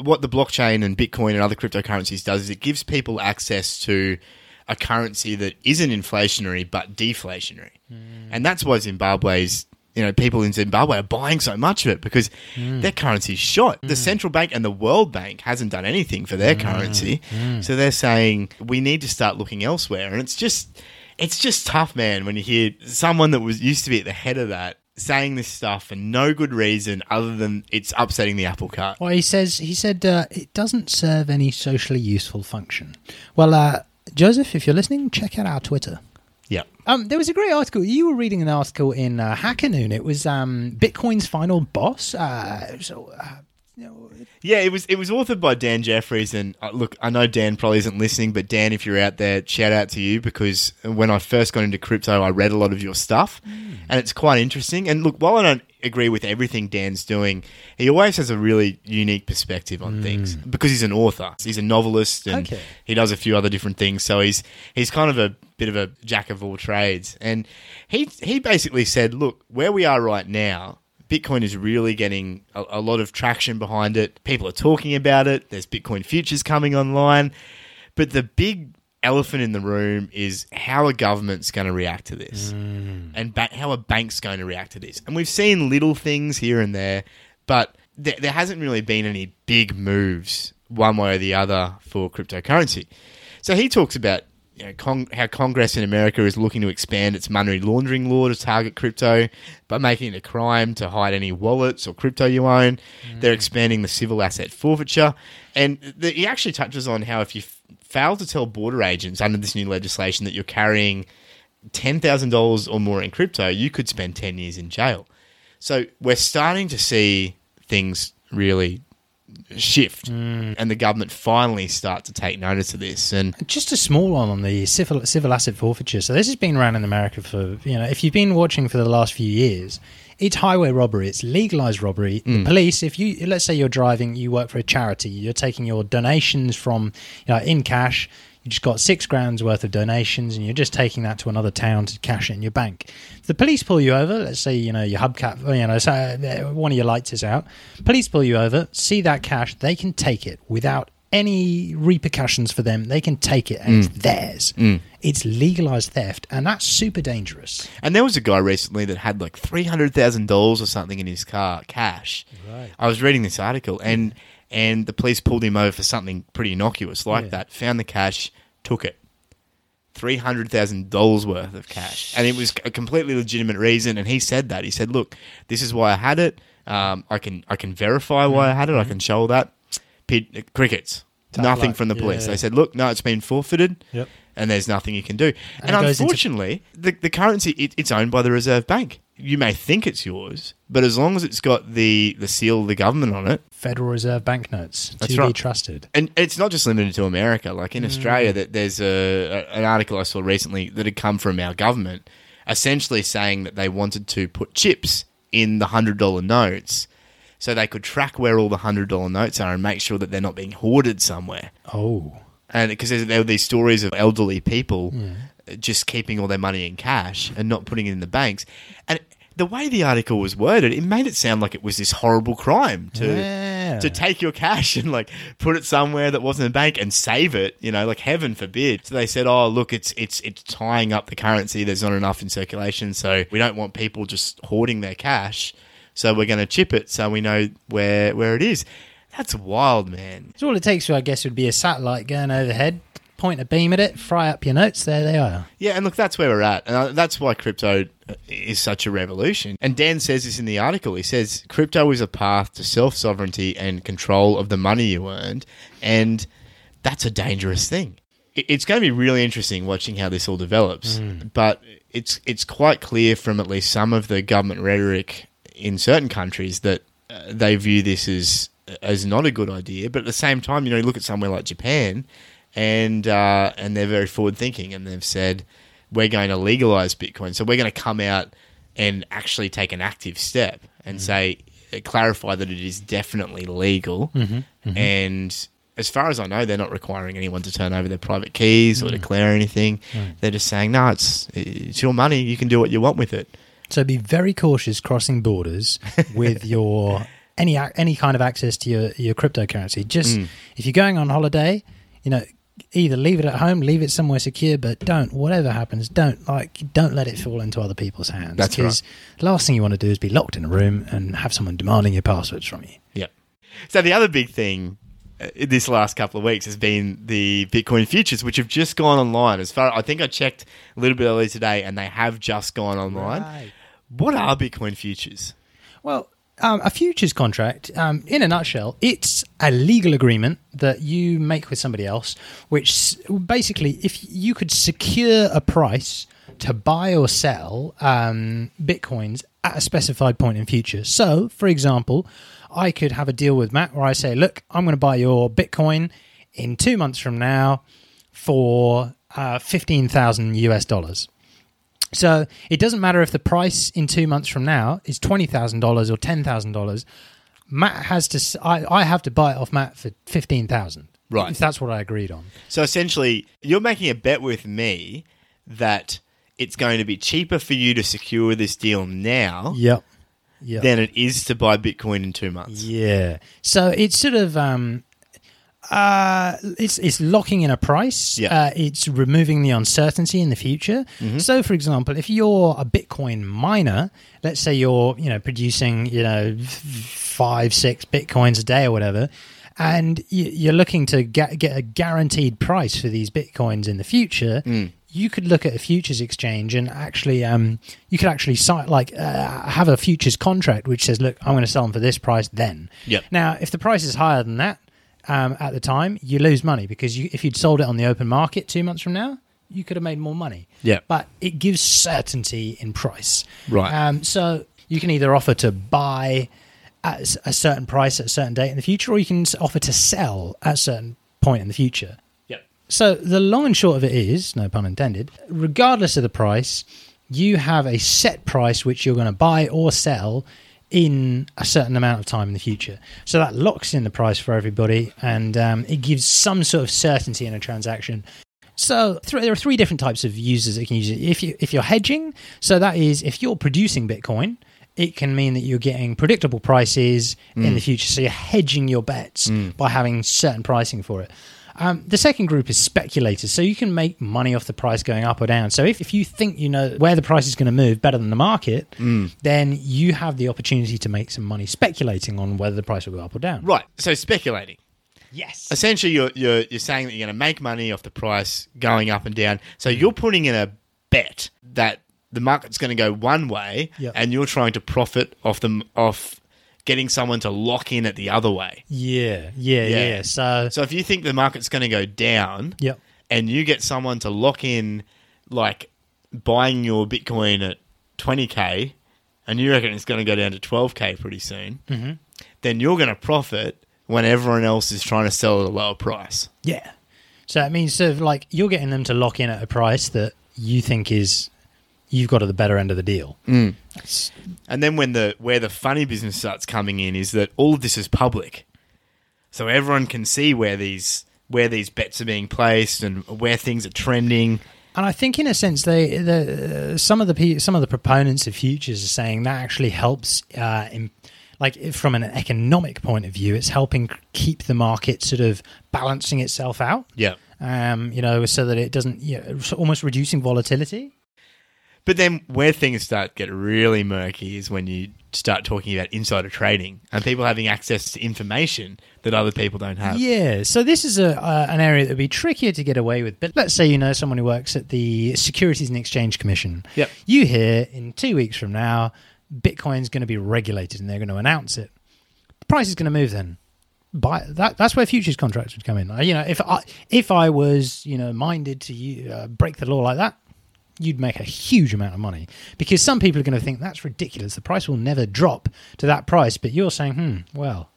What the blockchain and Bitcoin and other cryptocurrencies does is it gives people access to a currency that isn't inflationary but deflationary. Hmm. And that's why Zimbabwe's you know, people in Zimbabwe are buying so much of it because their currency's shot. The central bank and the World Bank hasn't done anything for their currency. So they're saying we need to start looking elsewhere. And it's just it's just tough, man, when you hear someone that was used to be at the head of that saying this stuff for no good reason other than it's upsetting the apple cart. Well, he says he said uh, it doesn't serve any socially useful function. Well, uh, Joseph, if you're listening, check out our Twitter. Yeah. Um, there was a great article. You were reading an article in uh, Hacker Noon. It was um, Bitcoin's final boss. Uh, so, uh, you know, Yeah, it was it was authored by Dan Jeffries, and uh, look, I know Dan probably isn't listening, but Dan, if you're out there, shout out to you because when I first got into crypto, I read a lot of your stuff, and it's quite interesting. And look, while I don't agree with everything Dan's doing, he always has a really unique perspective on things because he's an author, he's a novelist, and Okay. he does a few other different things. So he's he's kind of a bit of a jack of all trades, and he he basically said, look, where we are right now. Bitcoin is really getting a, a lot of traction behind it. People are talking about it. There's Bitcoin futures coming online. But the big elephant in the room is how a government's going to react to this mm. and ba- how a bank's going to react to this. And we've seen little things here and there, but th- there hasn't really been any big moves one way or the other for cryptocurrency. So he talks about you know, Cong- how Congress in America is looking to expand its money laundering law to target crypto by making it a crime to hide any wallets or crypto you own. They're mm. expanding the civil asset forfeiture. And the, he actually touches on how if you f- fail to tell border agents under this new legislation that you're carrying $10,000 or more in crypto, you could spend 10 years in jail. So we're starting to see things really shift mm. and the government finally start to take notice of this. And Just a small one on the civil civil asset forfeiture. So this has been around in America for you know if you've been watching for the last few years, it's highway robbery. It's legalized robbery. The mm. police, if you let's say you're driving, you work for a charity, you're taking your donations from you know, in cash. You just got six grand's worth of donations, and you're just taking that to another town to cash it in your bank. If the police pull you over, let's say you know your hubcap, you know, so, uh, one of your lights is out. Police pull you over, see that cash, they can take it without any repercussions for them. They can take it and it's theirs. It's legalized theft, and that's super dangerous. and there was a guy recently that had like $300,000 or something in his car, cash. Right. I was reading this article and and the police pulled him over for something pretty innocuous like Yeah. that, found the cash, took it. Three hundred thousand dollars worth of cash, and it was a completely legitimate reason. And he said that he said, "Look, this is why I had it. Um, I can I can verify why I had it. I can show that." Pid, crickets, Tough nothing luck. from the police. Yeah. They said, "Look, no, it's been forfeited, Yep. and there's nothing you can do." And, it goes into- unfortunately, the the currency it, it's owned by the Reserve Bank. You may think it's yours, but as long as it's got the the seal of the government on it, Federal Reserve banknotes to That's be right. trusted. and it's not just limited to America. Like in mm. Australia, that there's a, a an article I saw recently that had come from our government, essentially saying that they wanted to put chips in the hundred dollar notes, so they could track where all the hundred dollar notes are and make sure that they're not being hoarded somewhere. Oh, And because there were these stories of elderly people just keeping all their money in cash and not putting it in the banks, and the way the article was worded, it made it sound like it was this horrible crime to Yeah. to take your cash and like put it somewhere that wasn't a bank and save it. You know, like heaven forbid. So they said, "Oh, look, it's it's it's tying up the currency. There's not enough in circulation, so we don't want people just hoarding their cash. So we're going to chip it so we know where where it is." That's wild, man. so all it takes, I guess, would be a satellite going overhead, point a beam at it, fry up your notes. There they are. Yeah, and look, that's where we're at, and uh, that's why crypto uh, is such a revolution. And Dan says this in the article. He says crypto is a path to self sovereignty and control of the money you earned, and that's a dangerous thing. It's going to be really interesting watching how this all develops, but it's it's quite clear from at least some of the government rhetoric in certain countries that uh, they view this as as not a good idea. But at the same time, you know, you look at somewhere like Japan, and uh, and they're very forward thinking, and they've said we're going to legalize Bitcoin, so we're going to come out and actually take an active step and say uh, clarify that it is definitely legal, and. As far as I know, they're not requiring anyone to turn over their private keys or declare anything. They're just saying, "No, it's it's your money. You can do what you want with it." So be very cautious crossing borders with your any any kind of access to your your cryptocurrency. Just Mm. if you're going on holiday, you know, either leave it at home, leave it somewhere secure, but don't whatever happens, don't like don't let it fall into other people's hands. That's right. the last thing you want to do is be locked in a room and have someone demanding your passwords from you. Yeah. So the other big thing uh, this last couple of weeks has been the Bitcoin futures, which have just gone online. As far I think I checked a little bit earlier today, and they have just gone online. Right. What are Bitcoin futures? Well, um, a futures contract, um, in a nutshell, it's a legal agreement that you make with somebody else, which basically, if you could secure a price to buy or sell um, bitcoins at a specified point in future. So, for example, I could have a deal with Matt where I say, "Look, I'm going to buy your bitcoin in two months from now for uh, fifteen thousand US dollars." So it doesn't matter if the price in two months from now is twenty thousand dollars or ten thousand dollars. Matt has to. I, I have to buy it off Matt for fifteen thousand. Right. If that's what I agreed on. So essentially, you're making a bet with me that it's going to be cheaper for you to secure this deal now Yep. Yeah. than it is to buy Bitcoin in two months. Yeah. So it's sort of um uh it's it's locking in a price. Yeah. Uh, it's removing the uncertainty in the future. So for example, if you're a Bitcoin miner, let's say you're, you know, producing, you know, 5 6 Bitcoins a day or whatever, and you- you're looking to get get a guaranteed price for these Bitcoins in the future, you could look at a futures exchange and actually um, you could actually sign like uh, have a futures contract which says look i'm going to sell them for this price then Yep. now if the price is higher than that um, at the time you lose money because you, if you'd sold it on the open market two months from now you could have made more money Yeah. but it gives certainty in price Right. um, so you can either offer to buy at a certain price at a certain date in the future or you can offer to sell at a certain point in the future Yep. so the long and short of it is, no pun intended, regardless of the price, you have a set price which you're going to buy or sell in a certain amount of time in the future. So that locks in the price for everybody and um, it gives some sort of certainty in a transaction. So th- there are three different types of users that can use it. If you if you're hedging, so that is if you're producing Bitcoin, it can mean that you're getting predictable prices in the future. So you're hedging your bets by having certain pricing for it. Um, the second group is speculators. So you can make money off the price going up or down. So if, if you think you know where the price is going to move better than the market, then you have the opportunity to make some money speculating on whether the price will go up or down. Right. So speculating. Yes. Essentially, you're, you're, you're saying that you're going to make money off the price going up and down. So you're putting in a bet that the market's going to go one way, Yep. and you're trying to profit off them off getting someone to lock in at the other way. Yeah, yeah, yeah. Yeah. So, So if you think the market's going to go down, yep. and you get someone to lock in, like buying your Bitcoin at 20k, and you reckon it's going to go down to 12k pretty soon, Mm-hmm. then you're going to profit when everyone else is trying to sell at a lower price. Yeah. So it means sort of like you're getting them to lock in at a price that you think is you've got at the better end of the deal. That's- And then when the where the funny business starts coming in is that all of this is public, so everyone can see where these where these bets are being placed and where things are trending. And I think, in a sense, they the uh, some of the some of the proponents of futures are saying that actually helps. Uh, in, like from an economic point of view, it's helping keep the market sort of balancing itself out. Yeah. Um, you know, so that it doesn't, you know, almost reducing volatility. But then where things start to get really murky is when you start talking about insider trading and people having access to information that other people don't have. Yeah, so this is a uh, an area that would be trickier to get away with. But let's say you know someone who works at the Securities and Exchange Commission. Yep. You hear in two weeks from now, Bitcoin's going to be regulated and they're going to announce it. The price is going to move then. Buy that. That's where futures contracts would come in. You know, if I if I was you know minded to uh, break the law like that, you'd make a huge amount of money because some people are going to think that's ridiculous. The price will never drop to that price. But you're saying, hmm, well,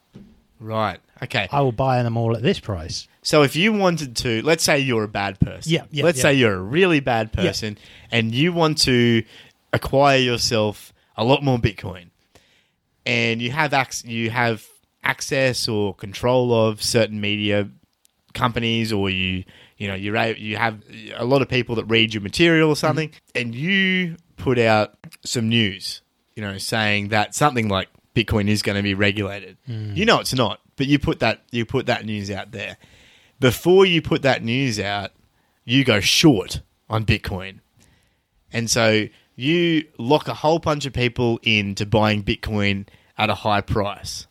Right. Okay. I will buy them all at this price. So if you wanted to, let's say you're a bad person. Yeah, yeah, Let's yeah. say you're a really bad person and you want to acquire yourself a lot more Bitcoin, and you have ac- you have access or control of certain media companies, or you you know you're you have a lot of people that read your material or mm-hmm. something, and you put out some news, you know, saying that something like Bitcoin is going to be regulated. Mm. You know it's not, but you put that you put that news out there. Before you put that news out, you go short on Bitcoin. And so you lock a whole bunch of people into buying Bitcoin at a high price.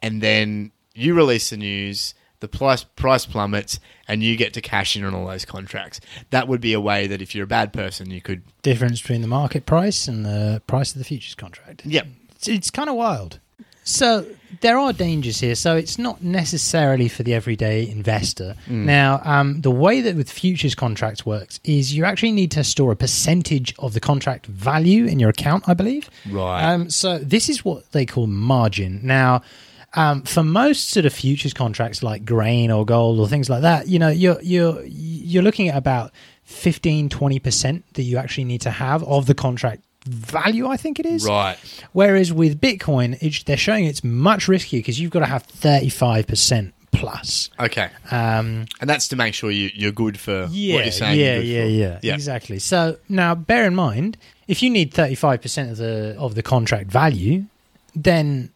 And then you release the news, the price price plummets, and you get to cash in on all those contracts. That would be a way that if you're a bad person, you could difference between the market price and the price of the futures contract. Yep. It's, it's kind of wild. So there are dangers here. So it's not necessarily for the everyday investor. Mm. Now, um, the way that with futures contracts works is you actually need to store a percentage of the contract value in your account, I believe. Right. Um, so this is what they call margin. Now, um, for most sort of futures contracts like grain or gold or things like that, you know, you're you're you're looking at about 15 20% that you actually need to have of the contract value, I think it is. Right. Whereas with Bitcoin, it's, they're showing it's much riskier because you've got to have 35% plus. Okay. Um, And that's to make sure you, you're good for what yeah, you're saying. yeah, yeah, yeah, Yeah. exactly. So now, bear in mind, if you need 35% of the of the contract value, then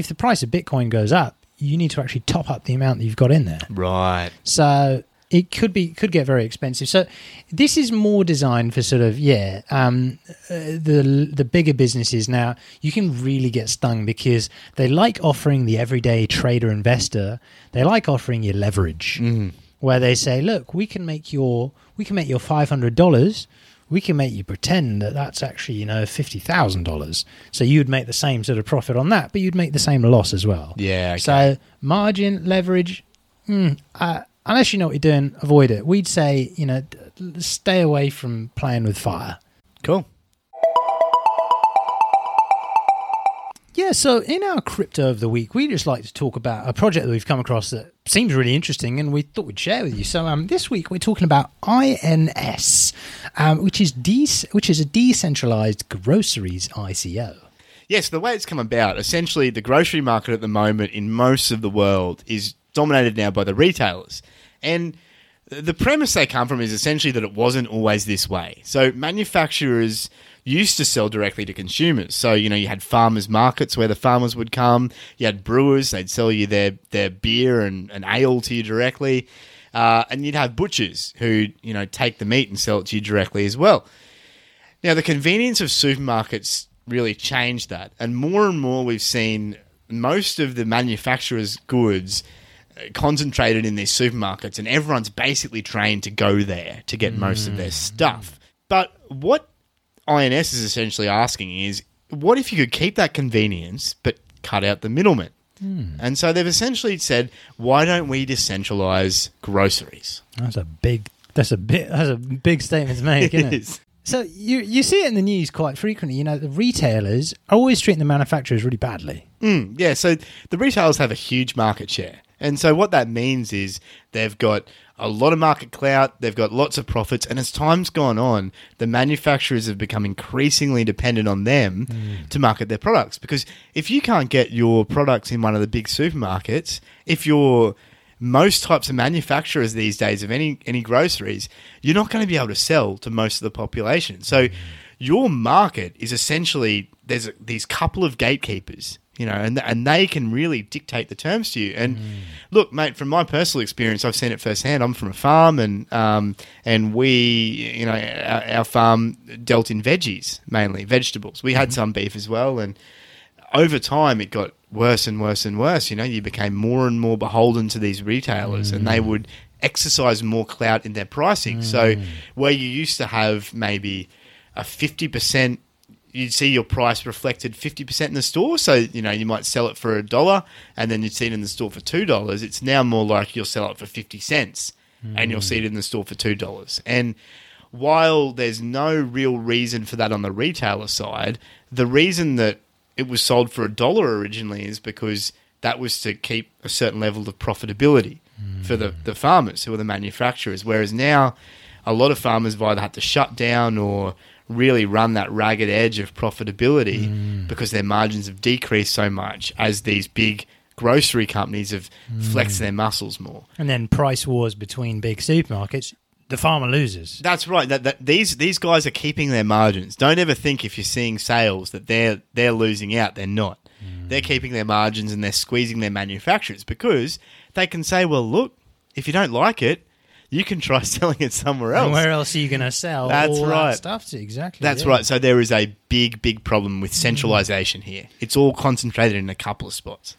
if the price of Bitcoin goes up, you need to actually top up the amount that you've got in there. Right. So it could be could get very expensive. So this is more designed for sort of yeah um, uh, the the bigger businesses. Now you can really get stung because they like offering the everyday trader investor. They like offering you leverage, where they say, look, we can make your we can make your five hundred dollars. We can make you pretend that that's actually, you know, fifty thousand dollars. So you'd make the same sort of profit on that, but you'd make the same loss as well. Yeah, okay. So margin leverage, hmm, uh, unless you know what you're doing, avoid it. We'd say, you know, stay away from playing with fire. Cool. Yeah, so in our crypto of the week, we just like to talk about a project that we've come across that seems really interesting, and we thought we'd share with you. So um, this week we're talking about INS, um, which is de- which is a decentralized groceries ICO. Yes, the way it's come about, essentially, the grocery market at the moment in most of the world is dominated now by the retailers. And the premise they come from is essentially that it wasn't always this way. So, manufacturers used to sell directly to consumers. So, you know, you had farmers markets where the farmers would come, you had brewers, they'd sell you their, their beer and, and ale to you directly. Uh, and you'd have butchers who, you know, take the meat and sell it to you directly as well. Now, the convenience of supermarkets really changed that. And more and more, we've seen most of the manufacturers' goods uh, concentrated in these supermarkets, and everyone's basically trained to go there to get most of their stuff. But what INS is essentially asking is what if you could keep that convenience but cut out the middlemen? And so they've essentially said, why don't we decentralize groceries? That's a big. That's a bit. That's a big statement to make, isn't it? is. So you you see it in the news quite frequently. You know, the retailers are always treating the manufacturers really badly. Mm, yeah, so the retailers have a huge market share. And so what that means is they've got a lot of market clout, they've got lots of profits, and as time's gone on, the manufacturers have become increasingly dependent on them mm. to market their products. Because if you can't get your products in one of the big supermarkets, if you're most types of manufacturers these days of any any groceries, you're not going to be able to sell to most of the population. So mm. your market is essentially there's a, these couple of gatekeepers, you know, and and they can really dictate the terms to you. And mm. look, mate, from my personal experience, I've seen it firsthand. I'm from a farm, and um, and we, you know, our, our farm dealt in veggies mainly, vegetables. We had mm-hmm. some beef as well, and over time it got worse and worse and worse. You know, you became more and more beholden to these retailers, and they mm. would exercise more clout in their pricing. So mm. where you used to have maybe a fifty percent. You'd see your price reflected 50% in the store. So, you know, you might sell it for a dollar and then you'd see it in the store for $2. It's now more like you'll sell it for 50 cents and you'll see it in the store for $2. And while there's no real reason for that on the retailer side, the reason that it was sold for a dollar originally is because that was to keep a certain level of profitability for the, the farmers who are the manufacturers. Whereas now, a lot of farmers have either had to shut down or really run that ragged edge of profitability mm. because their margins have decreased so much as these big grocery companies have mm. flexed their muscles more. And then price wars between big supermarkets, the farmer loses. That's right. That, that these these guys are keeping their margins. Don't ever think if you're seeing sales that they're they're losing out. They're not. Mm. They're keeping their margins and they're squeezing their manufacturers because they can say, "Well, look, if you don't like it, you can try selling it somewhere else." And where else are you going to sell That's all right. that stuff to? Exactly. That's yeah. right. So there is a big, big problem with centralization here. It's all concentrated in a couple of spots.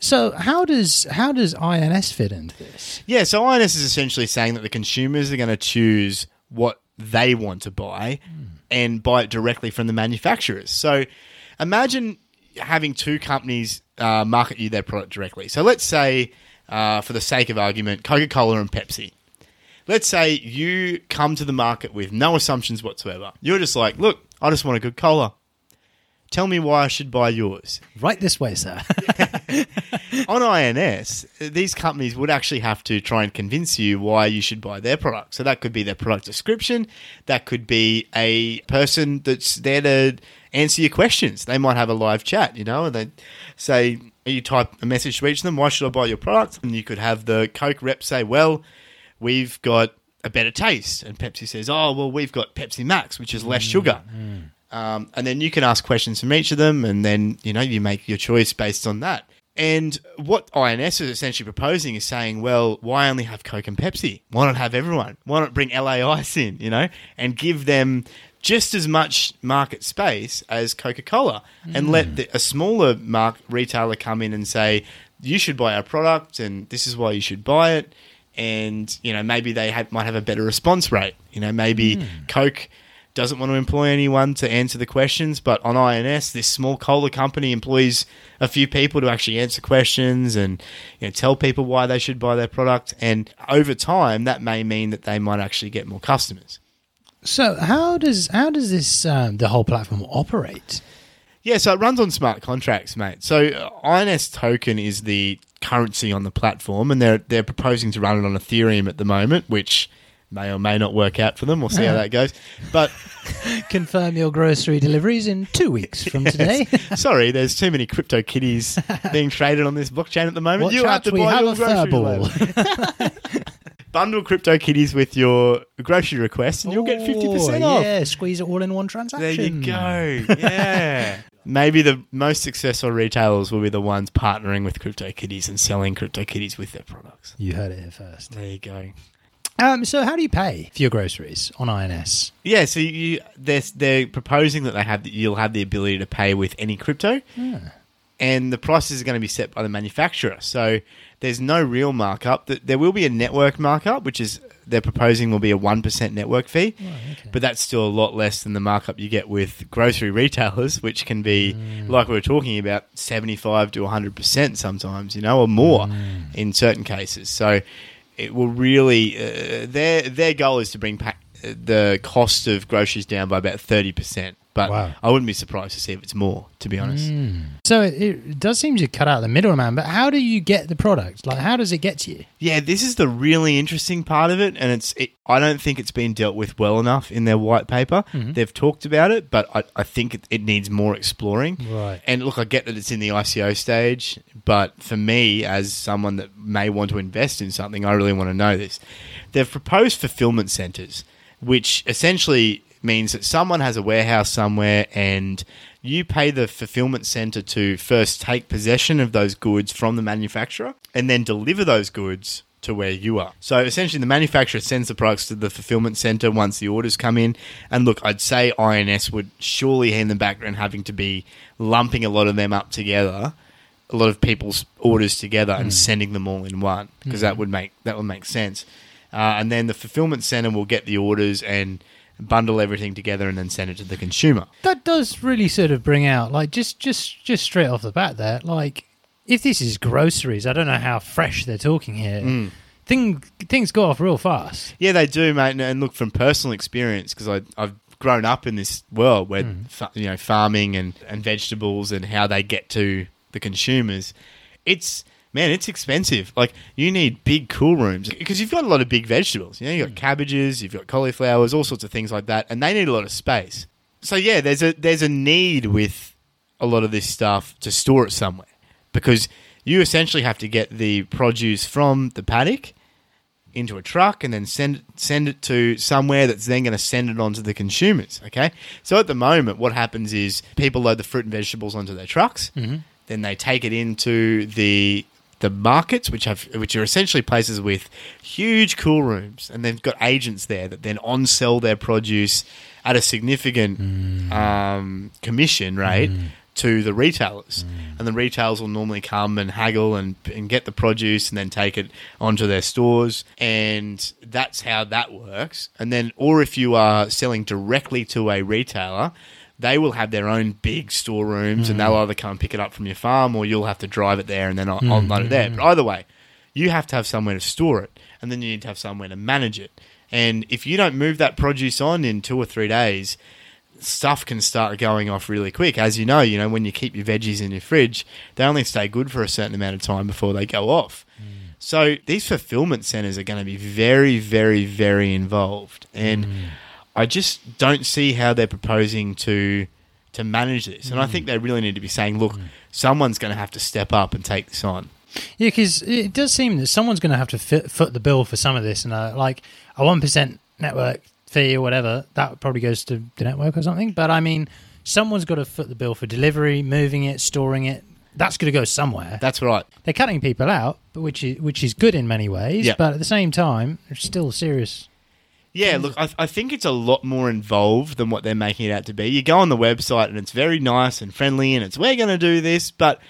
So how does how does INS fit into this? Yeah, so INS is essentially saying that the consumers are going to choose what they want to buy and buy it directly from the manufacturers. So imagine having two companies uh, market you their product directly. So let's say, uh, for the sake of argument, Coca Cola and Pepsi. Let's say you come to the market with no assumptions whatsoever. You're just like, look, I just want a good cola. Tell me why I should buy yours. Right this way, sir. On INS, these companies would actually have to try and convince you why you should buy their product. So that could be their product description, that could be a person that's there to answer your questions. They might have a live chat, you know, and they say, you type a message to each of them, why should I buy your product? And you could have the Coke rep say, well, we've got a better taste. And Pepsi says, oh, well, we've got Pepsi Max, which is less sugar. Um, and then you can ask questions from each of them, and then you know you make your choice based on that. And what INS is essentially proposing is saying, well, why only have Coke and Pepsi? Why not have everyone? Why not bring LA Ice in, you know, and give them just as much market space as Coca Cola, and let mm. the, a smaller mark retailer come in and say, you should buy our product, and this is why you should buy it. And you know, maybe they have, might have a better response rate. You know, maybe hmm. Coke doesn't want to employ anyone to answer the questions, but on INS, this small cola company employs a few people to actually answer questions and you know, tell people why they should buy their product. And over time, that may mean that they might actually get more customers. So how does how does this um, the whole platform operate? Yeah, so it runs on smart contracts, mate. So uh, INS token is the currency on the platform, and they're they're proposing to run it on Ethereum at the moment, which may or may not work out for them. We'll see how that goes. But Confirm your grocery deliveries in two weeks from today. sorry, there's too many crypto kitties being traded on this blockchain at the moment. Watch you have to buy have your a grocery. Bundle crypto kitties with your grocery request, and you'll get fifty percent off. Yeah, squeeze it all in one transaction. There you go. Yeah. Maybe the most successful retailers will be the ones partnering with Crypto CryptoKitties and selling Crypto CryptoKitties with their products. You heard it here first. There you go. Um, so how do you pay for your groceries on INS? Yeah, so you they're, they're proposing that they have you'll have the ability to pay with any crypto, and the prices are going to be set by the manufacturer. So there's no real markup. Th- There will be a network markup, which is they're proposing will be a one percent network fee, oh, but that's still a lot less than the markup you get with grocery retailers, which can be mm. like we were talking about seventy five to hundred percent sometimes, you know, or more mm. in certain cases. So it will really uh, their their goal is to bring pa- uh, the cost of groceries down by about thirty percent. But Wow. I wouldn't be surprised to see if it's more, to be honest. Hmm. So it, it does seem to cut out the middleman, but how do you get the product? Like, how does it get to you? Yeah, this is the really interesting part of it, and it's. It, I don't think it's been dealt with well enough in their white paper. Mm-hmm. They've talked about it, but I, I think it, it needs more exploring. Right. And look, I get that it's in the ICO stage, but for me, as someone that may want to invest in something, I really want to know this. They've proposed fulfillment centers, which essentially means that someone has a warehouse somewhere and you pay the fulfillment center to first take possession of those goods from the manufacturer and then deliver those goods to where you are. So essentially, the manufacturer sends the products to the fulfillment center once the orders come in. And look, I'd say INS would surely hand them back and having to be lumping a lot of them up together, a lot of people's orders together, and sending them all in one because that would make that would make sense. Uh, and then the fulfillment center will get the orders and bundle everything together and then send it to the consumer. That does really sort of bring out, like, just just just straight off the bat there, like, if this is groceries, I don't know how fresh they're talking here. Mm. Thing, things go off real fast. Yeah, they do, mate. And, and look, from personal experience, because I've grown up in this world where fa- you know farming and, and vegetables and how they get to the consumers, it's man, it's expensive. Like you need big cool rooms because you've got a lot of big vegetables. You know, you've got mm. cabbages, you've got cauliflowers, all sorts of things like that, and they need a lot of space. So yeah, there's a there's a need with a lot of this stuff to store it somewhere because you essentially have to get the produce from the paddock into a truck and then send send it to somewhere that's then going to send it on to the consumers. Okay, so at the moment, what happens is people load the fruit and vegetables onto their trucks, mm-hmm. then they take it into the the markets, which have which are essentially places with huge cool rooms, and they've got agents there that then on sell their produce at a significant mm. um, commission rate mm. to the retailers. Mm. And the retailers will normally come and haggle and, and get the produce and then take it onto their stores. And that's how that works. And then, or if you are selling directly to a retailer, they will have their own big storerooms and they'll mm. either come pick it up from your farm or you'll have to drive it there and then I'll, unload it there. Mm. But either way, you have to have somewhere to store it and then you need to have somewhere to manage it. And if you don't move that produce on in two or three days, stuff can start going off really quick. As you know, you know when you keep your veggies in your fridge, they only stay good for a certain amount of time before they go off. Mm. So these fulfillment centers are going to be very, very, very involved, and I just don't see how they're proposing to to manage this. And I think they really need to be saying, look, someone's going to have to step up and take this on. Yeah, because it does seem that someone's going to have to fit, foot the bill for some of this, and uh, like a one percent network fee or whatever that probably goes to the network or something. But I mean, someone's got to foot the bill for delivery, moving it, storing it. That's going to go somewhere. That's right. They're cutting people out, but which is which is good in many ways. But at the same time, there's still serious. Yeah, look, I, I think it's a lot more involved than what they're making it out to be. You go on the website and it's very nice and friendly and it's, we're going to do this, but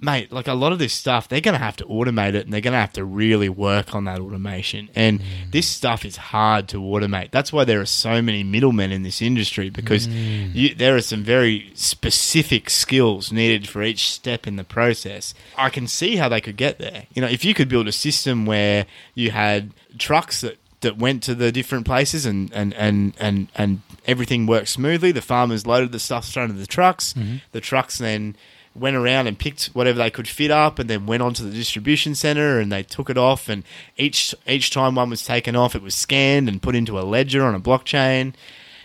mate, like a lot of this stuff, they're going to have to automate it and they're going to have to really work on that automation. And mm. this stuff is hard to automate. That's why there are so many middlemen in this industry because mm. you, there are some very specific skills needed for each step in the process. I can see how they could get there. You know, if you could build a system where you had trucks that that went to the different places and and and and, and everything worked smoothly. The farmers loaded the stuff straight into the trucks. Mm-hmm. The trucks then went around and picked whatever they could fit up and then went on to the distribution center and they took it off and each each time one was taken off it was scanned and put into a ledger on a blockchain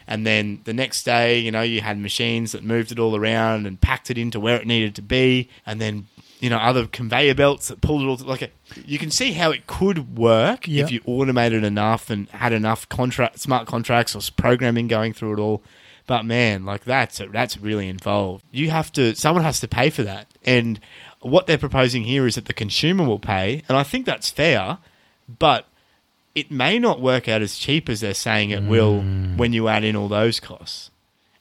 and then the next day you know you had machines that moved it all around and packed it into where it needed to be and then you know other conveyor belts that pulled it all like a, you can see how it could work Yeah. if you automated enough and had enough contract smart contracts or programming going through it all. But man like that's that's really involved. You have to someone has to pay for that. And what they're proposing here is that the consumer will pay and i think that's fair but it may not work out as cheap as they're saying it will mm. when you add in all those costs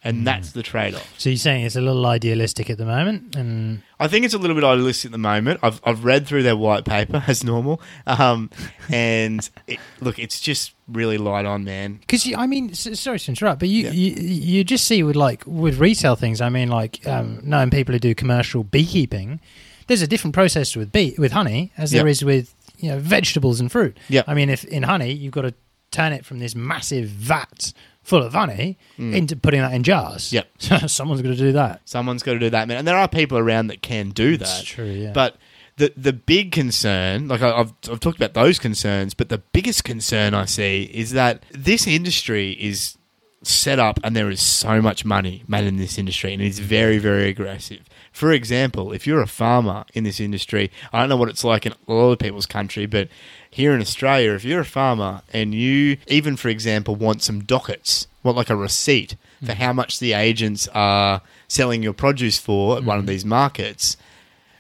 and that's the trade-off So you're saying it's a little idealistic at the moment, and I think it's a little bit idealistic at the moment. I've, I've read through their white paper as normal, um, and it, look, it's just really light on, man. because I mean, sorry to interrupt, but you, Yeah. you you just see with like with retail things. I mean, like um, knowing people who do commercial beekeeping, there's a different process with bee with honey as there is with you know vegetables and fruit. Yeah. I mean, if in honey you've got to turn it from this massive vat full of honey into putting that in jars. Mm. Yep. So someone's going to do that. Someone's got to do that, man. And there are people around that can do that. That's true, yeah. But the the big concern, like I've I've talked about those concerns, but the biggest concern I see is that this industry is set up and there is so much money made in this industry and it's very very aggressive. For example, if you're a farmer in this industry, I don't know what it's like in a lot of people's country, but here in Australia, if you're a farmer and you even for example want some dockets, want like a receipt for mm. how much the agents are selling your produce for at one of mm-hmm. these markets,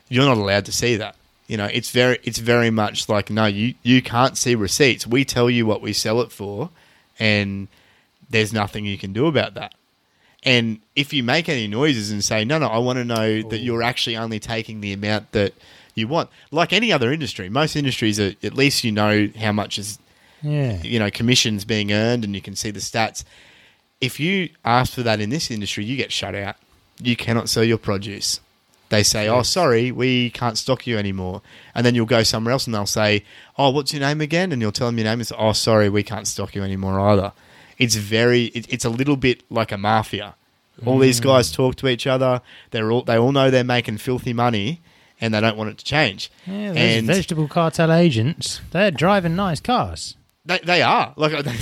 you're not allowed to see that. You know, it's very it's very much like no, you you can't see receipts. We tell you what we sell it for, and there's nothing you can do about that. And if you make any noises and say no, no, I want to know that you're actually only taking the amount that you want, like any other industry, most industries are at least you know how much is Yeah. you know commissions being earned and you can see the stats. If you ask for that in this industry, you get shut out. You cannot sell your produce. They say, "Oh, sorry, we can't stock you anymore," and then you'll go somewhere else and they'll say, "Oh, what's your name again?" And you'll tell them your name. It's, "Oh, sorry, we can't stock you anymore either." It's very, it, it's a little bit like a mafia. All these guys talk to each other. They're all, they all know they're making filthy money, and they don't want it to change. Yeah, those and vegetable cartel agents, they're driving nice cars. they, they are like they,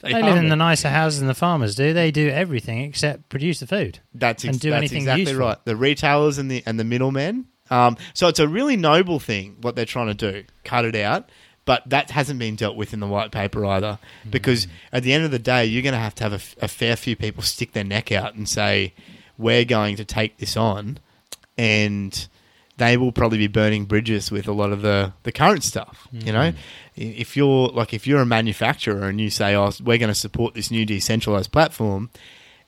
They are, live in the nicer houses than the farmers do. They do everything except produce the food. That's, ex- and do that's anything exactly useful. right. The retailers and the and the middlemen. Um, so it's a really noble thing what they're trying to do. Cut it out. But that hasn't been dealt with in the white paper either, Mm. because at the end of the day, you're going to have to have a, a fair few people stick their neck out and say, "We're going to take this on," and they will probably be burning bridges with a lot of the, the current stuff. You know, Mm. If you're like if you're a manufacturer and you say, "Oh, we're going to support this new decentralized platform,"